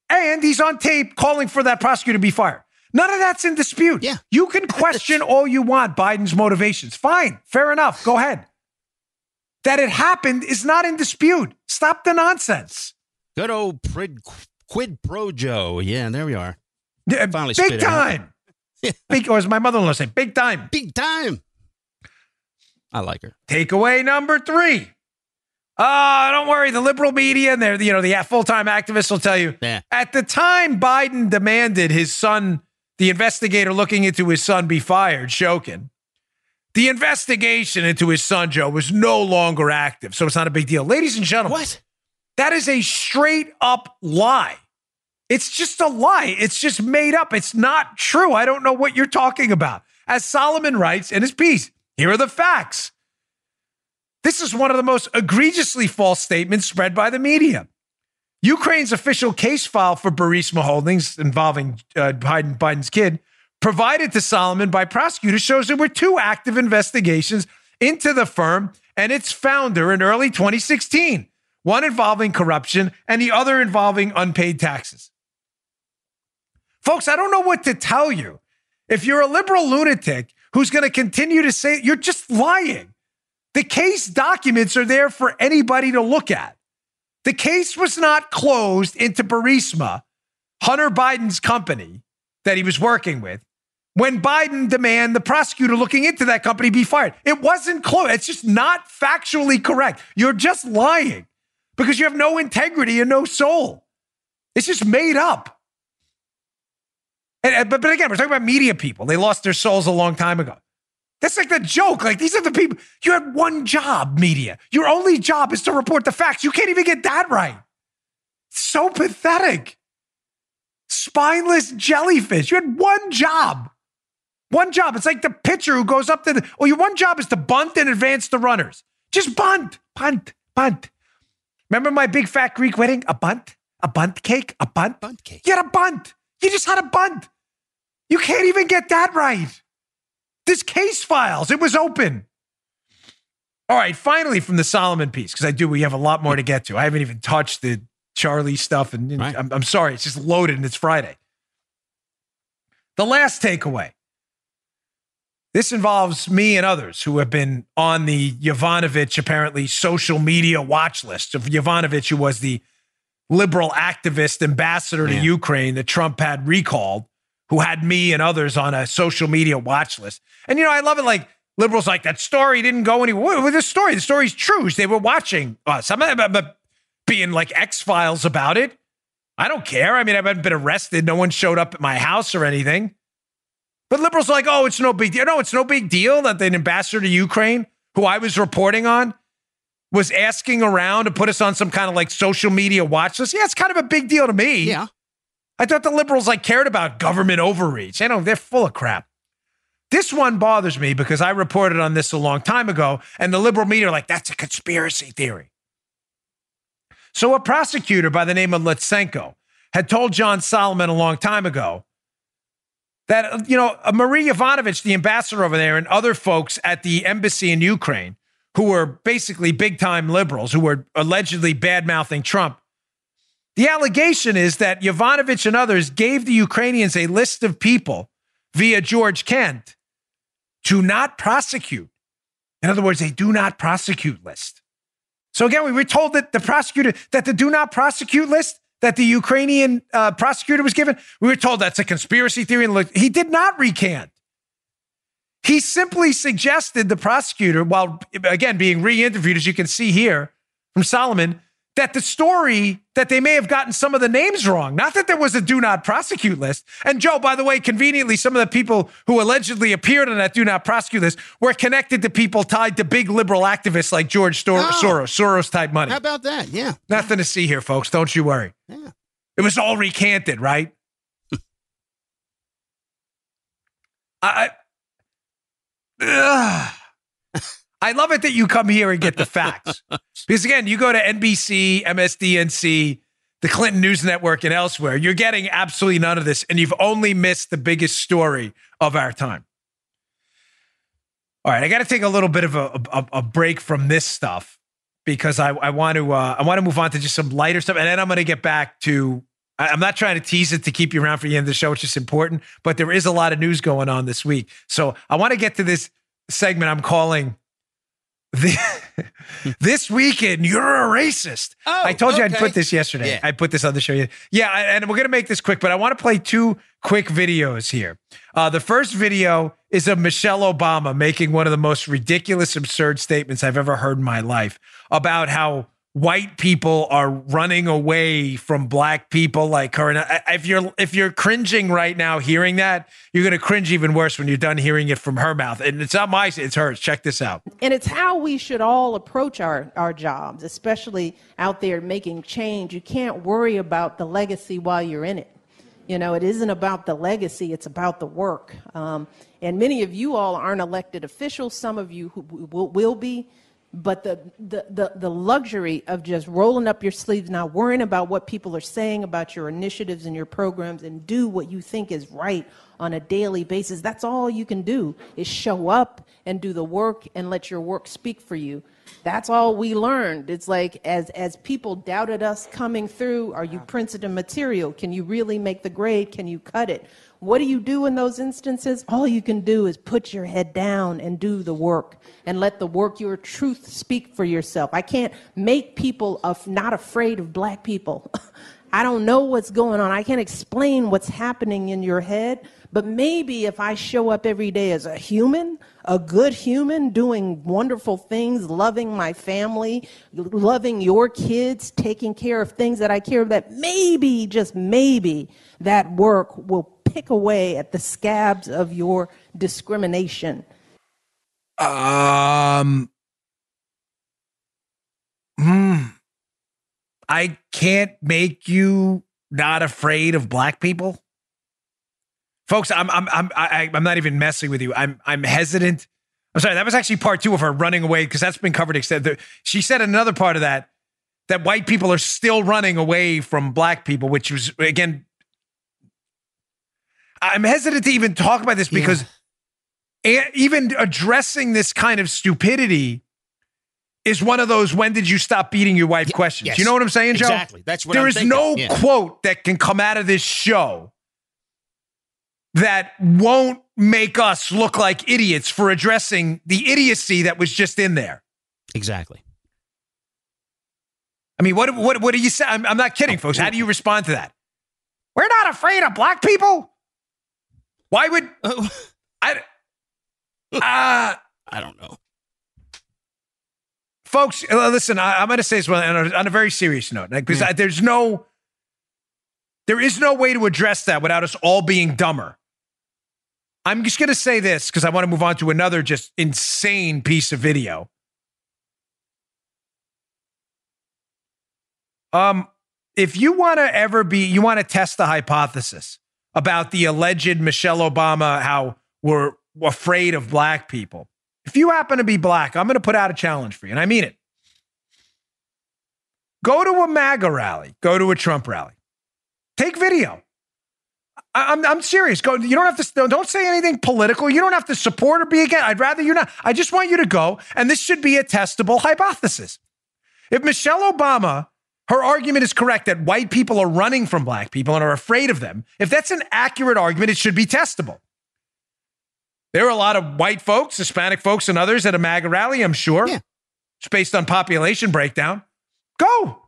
And he's on tape calling for that prosecutor to be fired. None of that's in dispute. Yeah. You can question all you want Biden's motivations. Fine. Fair enough. Go ahead. That it happened is not in dispute. Stop the nonsense. Good old prid, quid pro Joe. Yeah, there we are. Yeah, Finally big time. big, or as my mother in law say, big time. Big time. I like her. Takeaway number three. Uh, don't worry. The liberal media and they're, you know, the full time activists will tell you Yeah. at the time Biden demanded his son, the investigator looking into his son, be fired, Shokin. The investigation into his son, Joe, was no longer active. So it's not a big deal. Ladies and gentlemen, What? that is a straight up lie. It's just a lie. It's just made up. It's not true. I don't know what you're talking about. As Solomon writes in his piece, here are the facts. This is one of the most egregiously false statements spread by the media. Ukraine's official case file for Burisma Holdings involving uh, Biden, Biden's kid, provided to Solomon by prosecutors, shows there were two active investigations into the firm and its founder in early 2016, one involving corruption and the other involving unpaid taxes. Folks, I don't know what to tell you. If you're a liberal lunatic who's going to continue to say you're just lying, the case documents are there for anybody to look at. The case was not closed into Burisma, Hunter Biden's company that he was working with, when Biden demanded the prosecutor looking into that company be fired. It wasn't closed. It's just not factually correct. You're just lying because you have no integrity and no soul. It's just made up. And, but, but again, we're talking about media people. They lost their souls a long time ago. That's like the joke. Like these are the people. You had one job, media. Your only job is to report the facts. You can't even get that right. So pathetic. Spineless jellyfish. You had one job. One job. It's like the pitcher who goes up to the. Well, your one job is to bunt and advance the runners. Just bunt, bunt, bunt. Remember my big fat Greek wedding? A bunt, a bunt cake, a bunt. Bunt cake. You had a bunt. You just had a bunt. You can't even get that right. This case files, it was open. All right, finally from the Solomon piece, because I do, we have a lot more to get to. I haven't even touched the Charlie stuff, and, Right. I'm, I'm sorry, it's just loaded and it's Friday. The last takeaway. This involves me and others who have been on the Yovanovitch apparently social media watch list of Yovanovitch, who was the liberal activist ambassador to. Ukraine that Trump had recalled, who had me and others on a social media watch list. And you know, I love it. Like liberals, like that story didn't go anywhere. With the story? The story's true. They were watching us. I'm not being like X Files about it. I don't care. I mean, I haven't been arrested. No one showed up at my house or anything. But liberals are like, oh, it's no big deal. No, it's no big deal that an ambassador to Ukraine, who I was reporting on, was asking around to put us on some kind of like social media watch list. Yeah, it's kind of a big deal to me. Yeah. I thought the liberals like cared about government overreach. They don't, they're full of crap. This one bothers me because I reported on this a long time ago, and the liberal media are like, that's a conspiracy theory. So a prosecutor by the name of Lutsenko had told John Solomon a long time ago that, you know, uh, Marie Yovanovitch, the ambassador over there, and other folks at the embassy in Ukraine, who were basically big time liberals, who were allegedly bad mouthing Trump, the allegation is that Yovanovitch and others gave the Ukrainians a list of people via George Kent to not prosecute. In other words, a do not prosecute list. So again, we were told that the prosecutor, that the do not prosecute list that the Ukrainian uh, prosecutor was given, we were told that's a conspiracy theory. And he did not recant. He simply suggested the prosecutor, while again being re interviewed, as you can see here from Solomon, that the story that they may have gotten some of the names wrong, not that there was a do not prosecute list. And Joe, by the way, conveniently, some of the people who allegedly appeared on that do not prosecute list were connected to people tied to big liberal activists like George Stor- Oh. Soros, Soros type money. How about that? Yeah. Nothing to see here, folks. Don't you worry. Yeah. It was all recanted, right? I, I, Ugh. I love it that you come here and get the facts. because again, you go to NBC, MSDNC, the Clinton News Network, and elsewhere, you're getting absolutely none of this, and you've only missed the biggest story of our time. All right, I got to take a little bit of a, a, a break from this stuff because I, I want to uh, I want to move on to just some lighter stuff, and then I'm going to get back to. I- I'm not trying to tease it to keep you around for the end of the show, which is important, but there is a lot of news going on this week, so I want to get to this segment I'm calling this weekend, you're a racist. Oh, I told you I'd put this yesterday. Yeah. I put this on the show. Yeah, yeah and we're going to make this quick, but I want to play two quick videos here. Uh, the first video is of Michelle Obama making one of the most ridiculous, absurd statements I've ever heard in my life about how white people are running away from black people like her. And if you're if you're cringing right now hearing that, you're to cringe even worse when you're done hearing it from her mouth. And it's not my, it's hers. Check this out. And it's how we should all approach our, our jobs, especially out there making change. You can't worry about the legacy while you're in it. You know, it isn't about the legacy, it's about the work. Um, and many of you all aren't elected officials, some of you who will be. But the, the, the, the luxury of just rolling up your sleeves, not worrying about what people are saying about your initiatives and your programs, and do what you think is right on a daily basis, that's all you can do is show up and do the work and let your work speak for you. That's all we learned. It's like as as people doubted us coming through, are you Princeton material? Can you really make the grade? Can you cut it? What do you do in those instances? All you can do is put your head down and do the work and let the work, your truth speak for yourself. I can't make people of not afraid of black people. I don't know what's going on. I can't explain what's happening in your head. But maybe if I show up every day as a human, a good human, doing wonderful things, loving my family, loving your kids, taking care of things that I care about, maybe, just maybe, that work will pick away at the scabs of your discrimination. Um, hmm. I can't make you not afraid of black people, folks. I'm I'm I'm I, I'm not even messing with you. I'm I'm hesitant. I'm sorry. That was actually part two of her running away because that's been covered extended. She said another part of that that white people are still running away from black people, which was again. I'm hesitant to even talk about this because and even addressing this kind of stupidity is one of those when did you stop beating your wife questions. yes. You know what I'm saying, Joe? Exactly. That's what There I'm is thinking. no Yeah. quote that can come out of this show that won't make us look like idiots for addressing the idiocy that was just in there. Exactly. I mean, what what what do you say? I'm, I'm not kidding, folks. How do you respond to that? We're not afraid of black people. Why would I? Uh, I don't know. folks, uh, listen, I, I'm going to say this on a, on a very serious note because I- there's no, there is no way to address that without us all being dumber. I'm just going to say this because I want to move on to another just insane piece of video. Um, if you want to ever be, you want to test the hypothesis about the alleged Michelle Obama, how we're afraid of black people. If you happen to be black, I'm going to put out a challenge for you, and I mean it. Go to a MAGA rally, go to a Trump rally, take video. I- I'm, I'm serious. Go. You don't have to. Don't say anything political. You don't have to support or be against. I'd rather you not. I just want you to go, and this should be a testable hypothesis. If Michelle Obama, her argument is correct that white people are running from black people and are afraid of them, if that's an accurate argument, it should be testable. There are a lot of white folks, Hispanic folks, and others at a MAGA rally, I'm sure. Yeah. It's based on population breakdown. Go.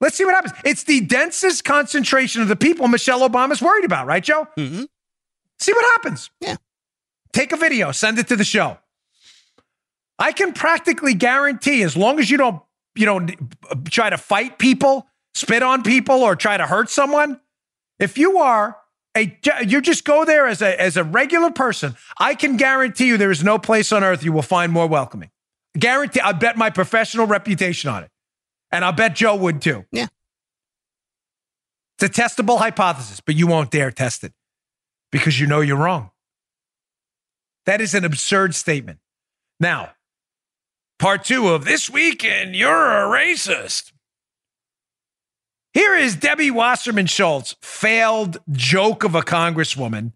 Let's see what happens. It's the densest concentration of the people Michelle Obama's worried about, right, Joe? Mm-hmm. See what happens. Yeah. Take a video, send it to the show. I can practically guarantee, as long as you don't, you know, try to fight people, spit on people, or try to hurt someone, if you are a, you just go there as a as a regular person. I can guarantee you there is no place on earth you will find more welcoming. Guarantee. I bet my professional reputation on it, and I'll bet Joe would too. Yeah. It's a testable hypothesis, but you won't dare test it because you know you're wrong. That is an absurd statement. Now, part two of this weekend, you're a racist. Here is Debbie Wasserman Schultz, failed joke of a congresswoman.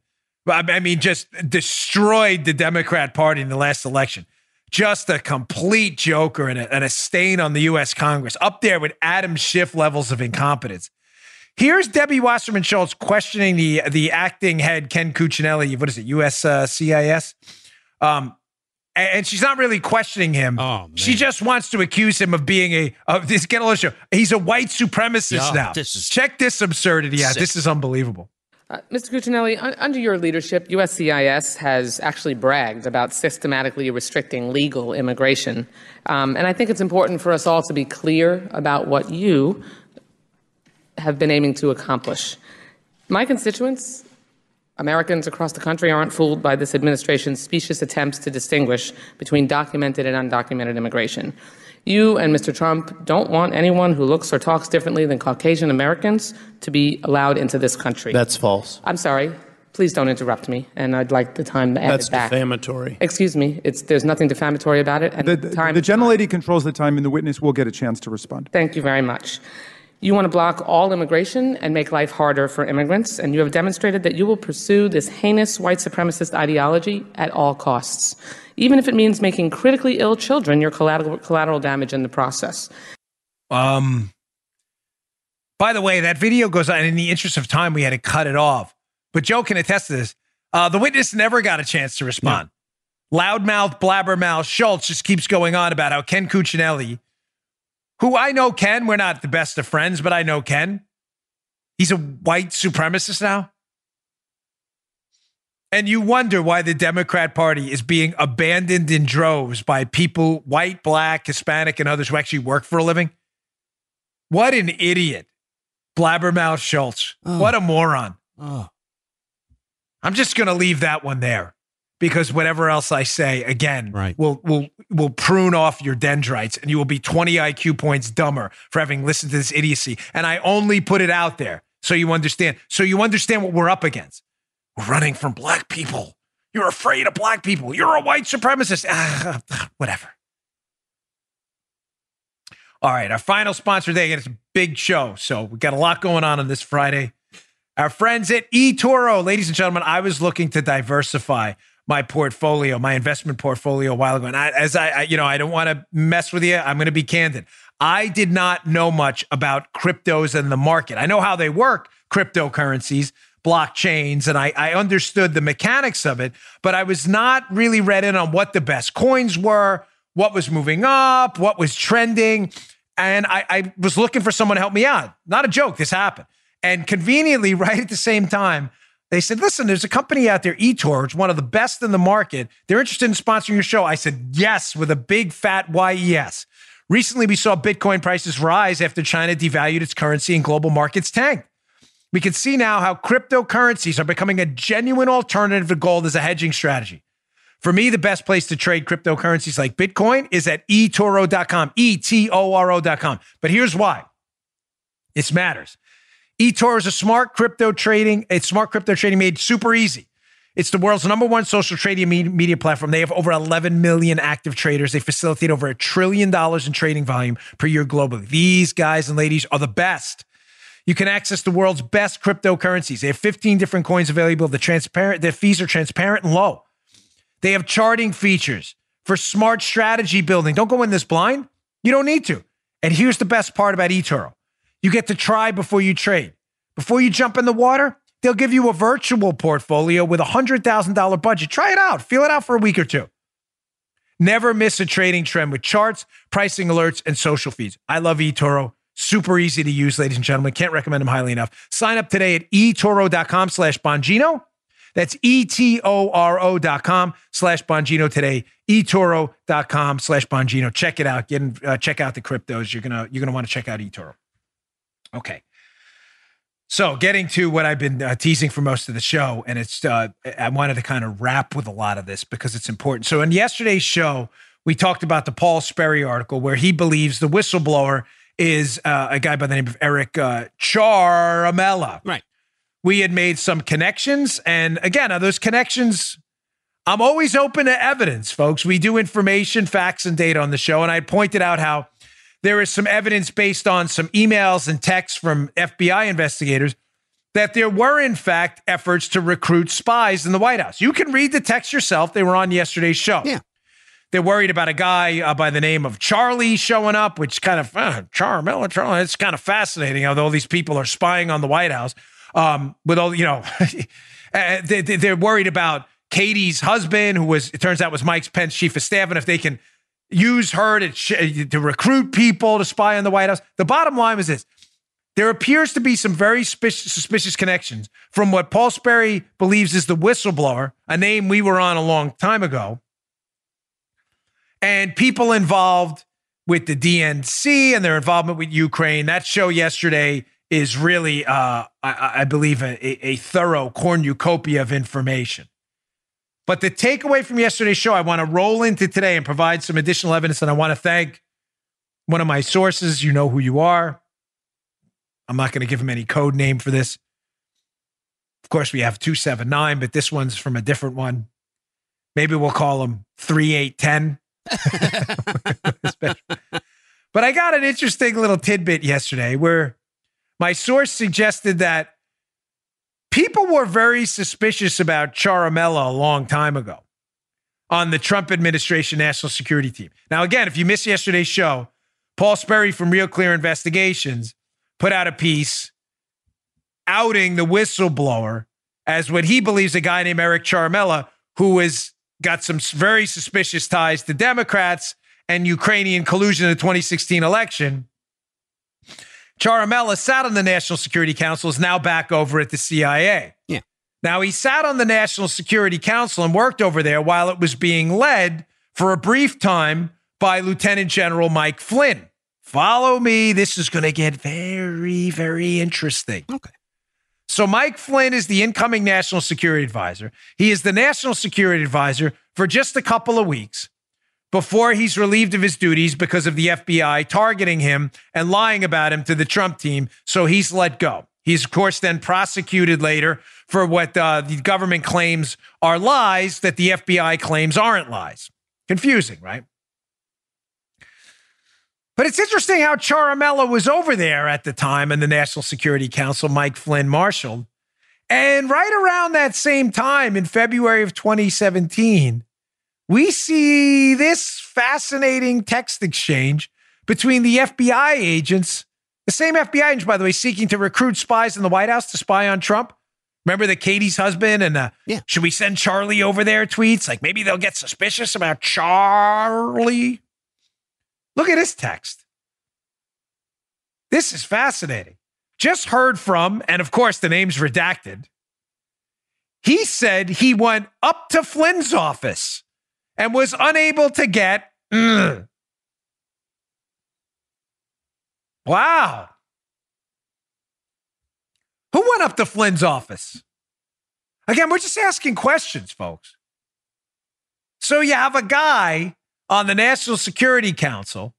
I mean, just destroyed the Democrat Party in the last election. Just a complete joker and a, and a stain on the U.S. Congress, up there with Adam Schiff levels of incompetence. Here's Debbie Wasserman Schultz questioning the the acting head Ken Cuccinelli. What is it? USCIS. Um, and she's not really questioning him. Oh, man. She just wants to accuse him of being a of this. Get a little show. He's a white supremacist Yeah, now. this is Check this absurdity out. sick. This is unbelievable. Uh, Mr. Cuccinelli, un- under your leadership, USCIS has actually bragged about systematically restricting legal immigration. Um, and I think it's important for us all to be clear about what you have been aiming to accomplish. My constituents, Americans across the country, aren't fooled by this administration's specious attempts to distinguish between documented and undocumented immigration. You and Mr. Trump don't want anyone who looks or talks differently than Caucasian Americans to be allowed into this country. That's false. I'm sorry. Please don't interrupt me, and I'd like the time added That's back. defamatory. Excuse me. It's there's nothing defamatory about it. And The, the the, time. the gentlelady controls the time, and the witness will get a chance to respond. Thank you very much. You want to block all immigration and make life harder for immigrants, and you have demonstrated that you will pursue this heinous white supremacist ideology at all costs, even if it means making critically ill children your collateral, collateral damage in the process. Um. By the way, that video goes on. In the interest of time, we had to cut it off. But Joe can attest to this. Uh, the witness never got a chance to respond. Loudmouth, blabbermouth Schultz just keeps going on about how Ken Cuccinelli, who I know Ken, we're not the best of friends, but I know Ken. He's a white supremacist now. And you wonder why the Democrat Party is being abandoned in droves by people, white, black, Hispanic, and others who actually work for a living. What an idiot. Blabbermouth Schultz. What a moron. Oh. I'm just going to leave that one there because whatever else I say, again, Right. will will will prune off your dendrites and you will be 20 IQ points dumber for having listened to this idiocy. And I only put it out there so you understand. So you understand what we're up against. We're running from black people. You're afraid of black people. You're a white supremacist. Ah, whatever. All right, our final sponsor today, and it's a big show. So we got a lot going on on this Friday. Our friends at eToro, ladies and gentlemen, I was looking to diversify my portfolio, my investment portfolio a while ago. And I, as I, I, you know, I don't want to mess with you. I'm going to be candid. I did not know much about cryptos and the market. I know how they work, cryptocurrencies, blockchains, and I, I understood the mechanics of it, but I was not really read in on what the best coins were, what was moving up, what was trending. And I, I was looking for someone to help me out. Not a joke, this happened. And conveniently, right at the same time, they said, listen, there's a company out there, eToro, it's one of the best in the market. They're interested in sponsoring your show. I said, yes, with a big fat yes. Recently, we saw Bitcoin prices rise after China devalued its currency and global markets tanked. We can see now how cryptocurrencies are becoming a genuine alternative to gold as a hedging strategy. For me, the best place to trade cryptocurrencies like Bitcoin is at eToro.com, E T O R O.com. But here's why this matters. eToro is a smart crypto trading, it's smart crypto trading made super easy. It's the world's number one social trading media platform. They have over 11 million active traders. They facilitate over a trillion dollars in trading volume per year globally. These guys and ladies are the best. You can access the world's best cryptocurrencies. They have 15 different coins available. The transparent, their fees are transparent and low. They have charting features for smart strategy building. Don't go in this blind. You don't need to. And here's the best part about eToro. You get to try before you trade. Before you jump in the water, they'll give you a virtual portfolio with a $100,000 budget. Try it out. Feel it out for a week or two. Never miss a trading trend with charts, pricing alerts, and social feeds. I love eToro. Super easy to use, ladies and gentlemen. Can't recommend them highly enough. Sign up today at etoro.com slash Bongino. That's E-T-O-R-O dot com slash Bongino today. eToro.com slash Bongino. Check it out. Get in, uh, check out the cryptos. You're gonna you're gonna want to check out eToro. Okay. So getting to what I've been uh, teasing for most of the show, and it's uh, I wanted to kind of wrap with a lot of this because it's important. So in yesterday's show, we talked about the Paul Sperry article where he believes the whistleblower is uh, a guy by the name of Eric uh, Ciaramella. Right. We had made some connections, and again, are those connections? I'm always open to evidence, folks. We do information, facts, and data on the show, and I pointed out how there is some evidence based on some emails and texts from FBI investigators that there were, in fact, efforts to recruit spies in the White House. You can read the text yourself. They were on yesterday's show. Yeah. They're worried about a guy uh, by the name of Charlie showing up, which kind of, uh, Ciaramella, Charlie, it's kind of fascinating how all these people are spying on the White House. Um, with all, you know, uh, they- they're worried about Katie's husband, who was, it turns out, was Mike's Pence chief of staff, and if they can use her to, to recruit people to spy on the White House. The bottom line is this there appears to be some very suspicious connections from what Paul Sperry believes is the whistleblower, a name we were on a long time ago, and people involved with the DNC and their involvement with Ukraine. That show yesterday is really, uh, I, I, believe, a, a thorough cornucopia of information. But the takeaway from yesterday's show, I want to roll into today and provide some additional evidence. And I want to thank one of my sources. You know who you are. I'm not going to give him any code name for this. Of course, we have 279, but this one's from a different one. Maybe we'll call him 3810. but I got an interesting little tidbit yesterday where my source suggested that people were very suspicious about Ciaramella a long time ago on the Trump administration national security team. Now, again, if you missed yesterday's show, Paul Sperry from Real Clear Investigations put out a piece outing the whistleblower as what he believes a guy named Eric Ciaramella, who has got some very suspicious ties to Democrats and Ukrainian collusion in the 2016 election. Ciaramella sat on the National Security Council, is now back over at the CIA. Yeah. Now, he sat on the National Security Council and worked over there while it was being led for a brief time by Lieutenant General Mike Flynn. Follow me. This is going to get very, very interesting. Okay. So, Mike Flynn is the incoming national security advisor. He is the national security advisor for just a couple of weeks before he's relieved of his duties because of the FBI targeting him and lying about him to the Trump team. So he's let go. He's, of course, then prosecuted later for what uh, the government claims are lies that the FBI claims aren't lies. Confusing, right? But it's interesting how Ciaramella was over there at the time in the National Security Council, Mike Flynn marshaled. And right around that same time in February of 2017, we see this fascinating text exchange between the FBI agents, the same FBI agents, by the way, seeking to recruit spies in the White House to spy on Trump. Remember the Katie's husband and uh, yeah. should we send Charlie over there tweets? Like maybe they'll get suspicious about Charlie. Look at this text. This is fascinating. Just heard from, and of course the name's redacted. He said he went up to Flynn's office and was unable to get. Mm. Wow. Who went up to Flynn's office? Again, we're just asking questions, folks. So you have a guy on the National Security Council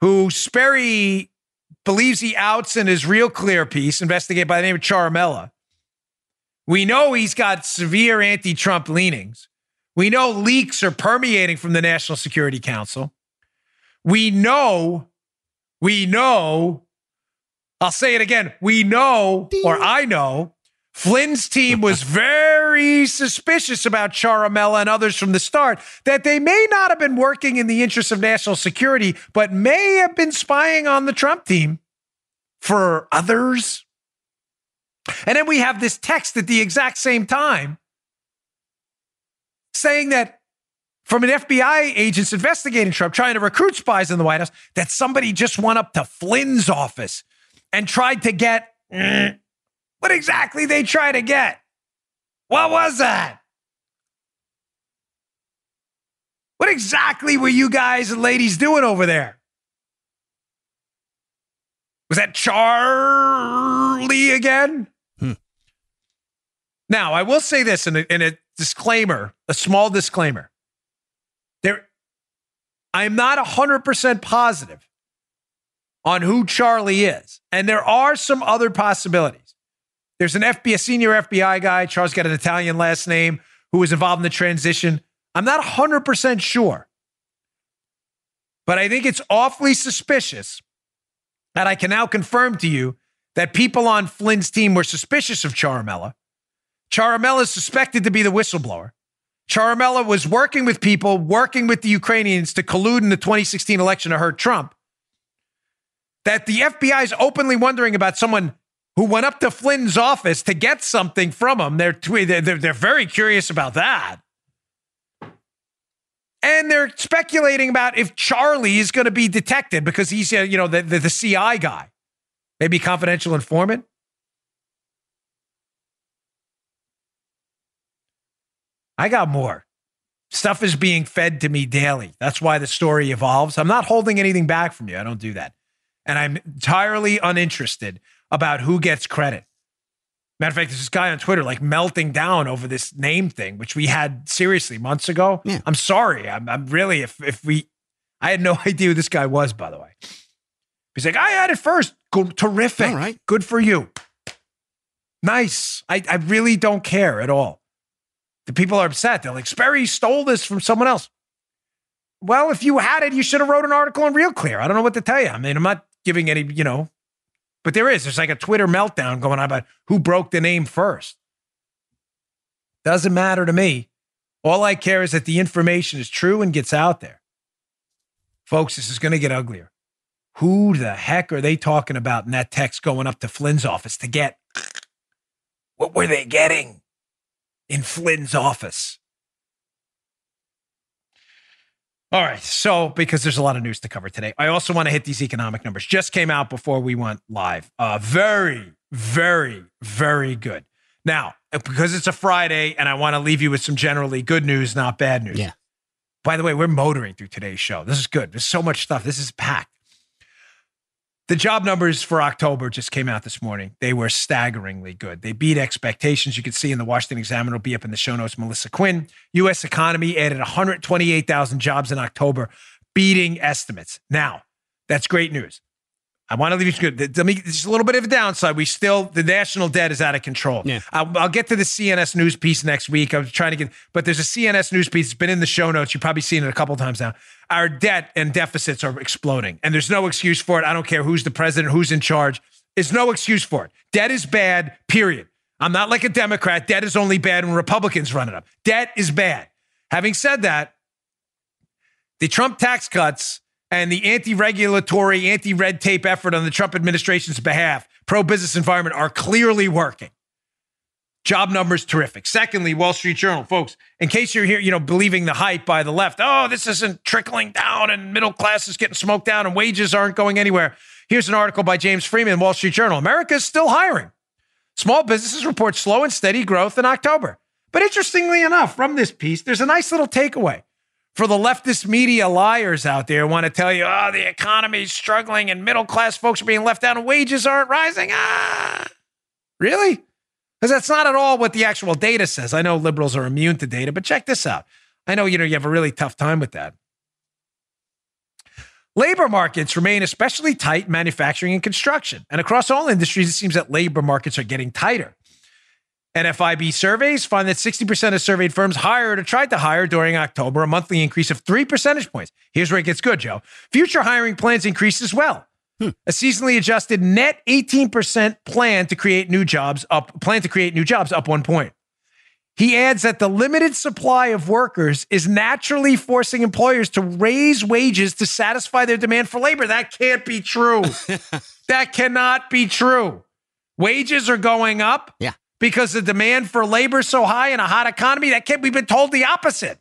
who Sperry believes he outs in his real clear piece, investigated by the name of Ciaramella. We know he's got severe anti Trump leanings. We know leaks are permeating from the National Security Council. We know, we know, I'll say it again. We know, or I know, Flynn's team was very suspicious about Ciaramella and others from the start, that they may not have been working in the interest of national security, but may have been spying on the Trump team for others. And then we have this text at the exact same time saying that from an FBI agents investigating Trump, trying to recruit spies in the White House, that somebody just went up to Flynn's office and tried to get mm, what exactly they try to get. What was that? What exactly were you guys and ladies doing over there? Was that Charlie again? Hmm. Now, I will say this in a, in a disclaimer, a small disclaimer. There, I'm not 100% positive on who Charlie is. And there are some other possibilities. There's an FBI, senior FBI guy, Charles got an Italian last name, who was involved in the transition. I'm not 100% sure. But I think it's awfully suspicious that I can now confirm to you that people on Flynn's team were suspicious of Ciaramella Ciaramella is suspected to be the whistleblower. Ciaramella was working with people, working with the Ukrainians to collude in the 2016 election to hurt Trump. That the FBI is openly wondering about someone who went up to Flynn's office to get something from him. They're, they're, they're very curious about that. And they're speculating about if Charlie is going to be detected because he's, uh, you know, the, the, the CI guy, maybe confidential informant. I got more. Stuff is being fed to me daily. That's why the story evolves. I'm not holding anything back from you. I don't do that. And I'm entirely uninterested about who gets credit. Matter of fact, there's this guy on Twitter like melting down over this name thing, which we had seriously months ago. Yeah. I'm sorry. I'm, I'm really, if, if we, I had no idea who this guy was, by the way. He's like, I had it first. Good, terrific. All right. Good for you. Nice. I, I really don't care at all. The people are upset. They're like, Sperry stole this from someone else. Well, if you had it, you should have wrote an article on Real Clear. I don't know what to tell you. I mean, I'm not giving any, you know, but there is. There's like a Twitter meltdown going on about who broke the name first. Doesn't matter to me. All I care is that the information is true and gets out there. Folks, this is going to get uglier. Who the heck are they talking about in that text going up to Flynn's office to get? What were they getting in Flynn's office? All right. So, because there's a lot of news to cover today, I also want to hit these economic numbers. Just came out before we went live. Uh, very, very, very good. Now, because it's a Friday and I want to leave you with some generally good news, not bad news. Yeah. By the way, we're motoring through today's show. This is good. There's so much stuff. This is packed. The job numbers for October just came out this morning. They were staggeringly good. They beat expectations. You can see in the Washington Examiner, will be up in the show notes, Melissa Quinn. U.S. economy added 128,000 jobs in October, beating estimates. Now, that's great news. I want to leave you good. Let me just a little bit of a downside. We still the national debt is out of control. Yeah. I'll, I'll get to the CNS news piece next week. I was trying to get, but there's a CNS news piece. It's been in the show notes. You've probably seen it a couple times now. Our debt and deficits are exploding, and there's no excuse for it. I don't care who's the president, who's in charge. There's no excuse for it. Debt is bad. Period. I'm not like a Democrat. Debt is only bad when Republicans run it up. Debt is bad. Having said that, the Trump tax cuts and the anti regulatory, anti red tape effort on the Trump administration's behalf, pro business environment are clearly working. Job numbers terrific. Secondly, Wall Street Journal, folks, in case you're here, you know, believing the hype by the left, oh, this isn't trickling down and middle class is getting smoked down and wages aren't going anywhere. Here's an article by James Freeman, Wall Street Journal. America is still hiring. Small businesses report slow and steady growth in October. But interestingly enough, from this piece, there's a nice little takeaway for the leftist media liars out there want to tell you, oh, the economy's struggling and middle class folks are being left out and wages aren't rising. Ah, really? Because that's not at all what the actual data says. I know liberals are immune to data, but check this out. I know you know you have a really tough time with that. Labor markets remain especially tight in manufacturing and construction. And across all industries, it seems that labor markets are getting tighter. NFIB surveys find that 60% of surveyed firms hired or tried to hire during October, a monthly increase of three percentage points. Here's where it gets good, Joe. Future hiring plans increased as well. Hmm. A seasonally adjusted net 18% plan to create new jobs up, plan to create new jobs up one point. He adds that the limited supply of workers is naturally forcing employers to raise wages to satisfy their demand for labor. That can't be true. that cannot be true. Wages are going up Yeah. Because the demand for labor is so high in a hot economy. That can't we've been told the opposite.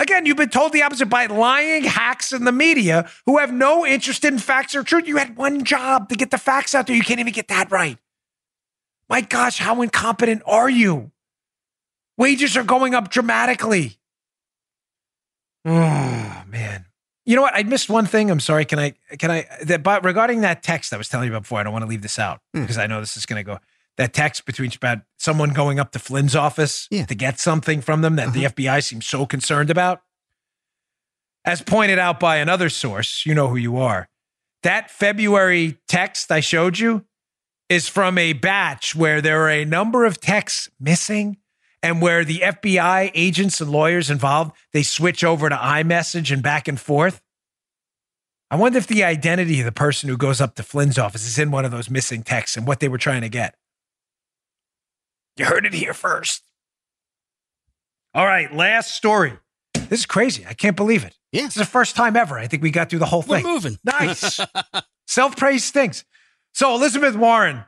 Again, you've been told the opposite by lying hacks in the media who have no interest in facts or truth. You had one job to get the facts out there. You can't even get that right. My gosh, how incompetent are you? Wages are going up dramatically. Oh man. You know what? I missed one thing. I'm sorry. Can I can I that but regarding that text I was telling you about before, I don't want to leave this out Hmm. because I know this is gonna go. That text between about someone going up to Flynn's office Yeah. to get something from them that the Uh-huh. FBI seems so concerned about. As pointed out by another source, you know who you are. That February text I showed you is from a batch where there are a number of texts missing and where the FBI agents and lawyers involved, they switch over to iMessage and back and forth. I wonder if the identity of the person who goes up to Flynn's office is in one of those missing texts and what they were trying to get. You heard it here first. All right, last story. This is crazy. I can't believe it. Yeah. This is the first time ever. I think we got through the whole We're thing. moving. Nice. Self praise stinks. So Elizabeth Warren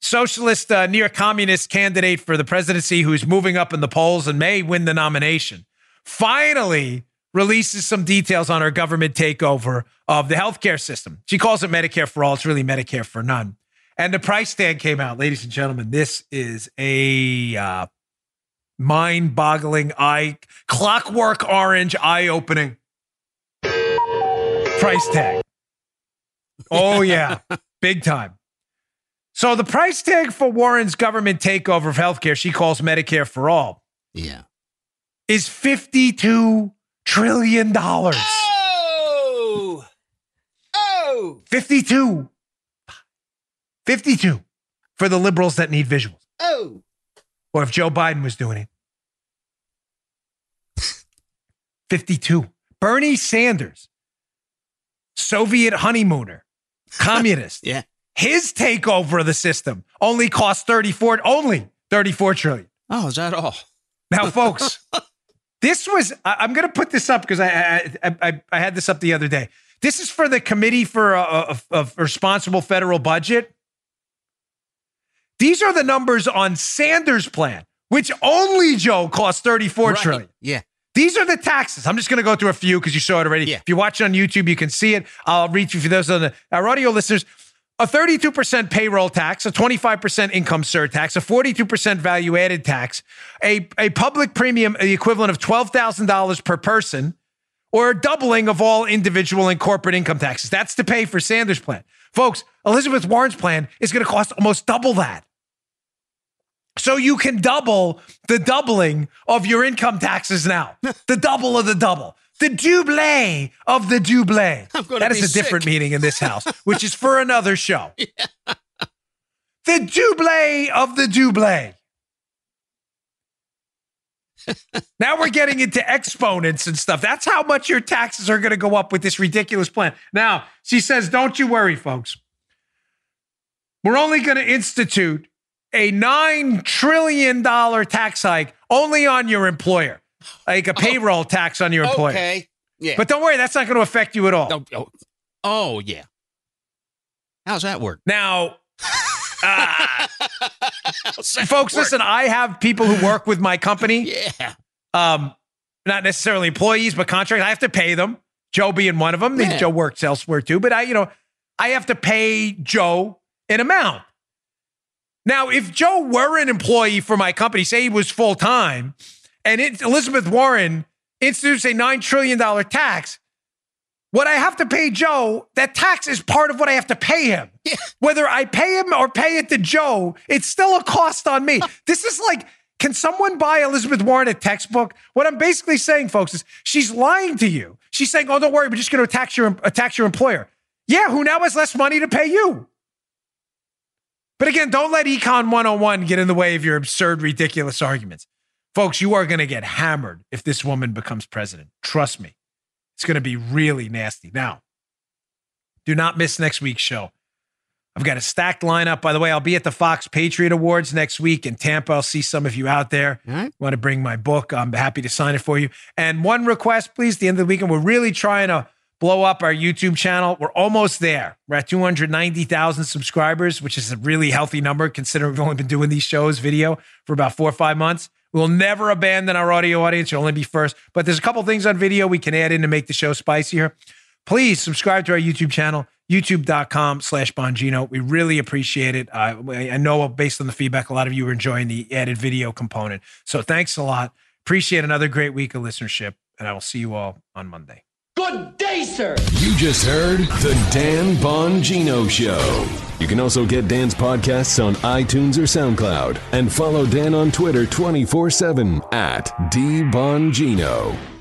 socialist, uh, near communist candidate for the presidency who's moving up in the polls and may win the nomination, finally releases some details on her government takeover of the healthcare system. She calls it Medicare for all. It's really Medicare for none. And the price tag came out, ladies and gentlemen. This is a uh, mind-boggling, eye clockwork orange, eye-opening price tag. Oh yeah, big time. So the price tag for Warren's government takeover of healthcare, she calls Medicare for all, Yeah. is fifty-two trillion dollars. Oh! Oh! 52. 52 for the liberals that need visuals. Oh! Or if Joe Biden was doing it. 52. Bernie Sanders, Soviet honeymooner, communist. Yeah. His takeover of the system only cost 34 only 34 trillion. Oh, is that all? Now, folks, this was, I, am going to put this up because I, I, I, I had this up the other day. This is for the Committee for a, a, a Responsible Federal Budget. These are the numbers on Sanders' plan, which only Joe cost thirty-four Right. trillion. Yeah. These are the taxes. I'm just going to go through a few because you saw it already. Yeah. If you watch it on YouTube, you can see it. I'll read you for those on the, our audio listeners. A 32% payroll tax, a 25% income surtax, a 42% value added tax, a, a public premium, the equivalent of $12,000 per person, or a doubling of all individual and corporate income taxes. That's to pay for Sanders' plan. Folks, Elizabeth Warren's plan is going to cost almost double that. So you can double the doubling of your income taxes now. the double of the double. The double of the double. That is a different meaning in this house, which is for another show. The double of the double. now we're getting into exponents and stuff. That's how much your taxes are going to go up with this ridiculous plan. Now, she says, don't you worry, folks. We're only going to institute a $9 trillion tax hike only on your employer, like a payroll tax on your employer. Okay. Yeah. But don't worry, that's not going to affect you at all. oh, oh, oh, yeah. How's that work? Now, that folks, work? listen, I have people who work with my company. Yeah. um, not necessarily employees, but contracts. I have to pay them. Joe being one of them. Yeah. Joe works elsewhere too, but I, you know, I have to pay Joe an amount. Now, if Joe were an employee for my company, say he was full time, and it, Elizabeth Warren institutes a nine trillion dollar tax, what I have to pay Joe, that tax is part of what I have to pay him. Yeah. Whether I pay him or pay it to Joe, it's still a cost on me. this is like, can someone buy Elizabeth Warren a textbook? What I'm basically saying, folks, is she's lying to you. She's saying, "Oh, don't worry, we're just going to tax your tax your employer." Yeah, who now has less money to pay you? But again, don't let Econ 101 get in the way of your absurd, ridiculous arguments. Folks, you are going to get hammered if this woman becomes president. Trust me. It's going to be really nasty. Now, do not miss next week's show. I've got a stacked lineup. By the way, I'll be at the Fox Patriot Awards next week in Tampa. I'll see some of you out there. Right. Want to bring my book? I'm happy to sign it for you. And one request, please, at the end of the weekend, we're really trying to blow up our YouTube channel. We're almost there. We're at 290,000 subscribers, which is a really healthy number considering we've only been doing these shows video for about four or five months. We'll never abandon our audio audience. You'll only be first. But there's a couple things on video we can add in to make the show spicier. Please subscribe to our YouTube channel, youtube.com slash Bongino. We really appreciate it. Uh, I know based on the feedback, a lot of you are enjoying the added video component. So thanks a lot. Appreciate another great week of listenership. And I will see you all on Monday. You just heard The Dan Bongino Show. You can also get Dan's podcasts on iTunes or SoundCloud and follow Dan on Twitter 24 7 at DBongino.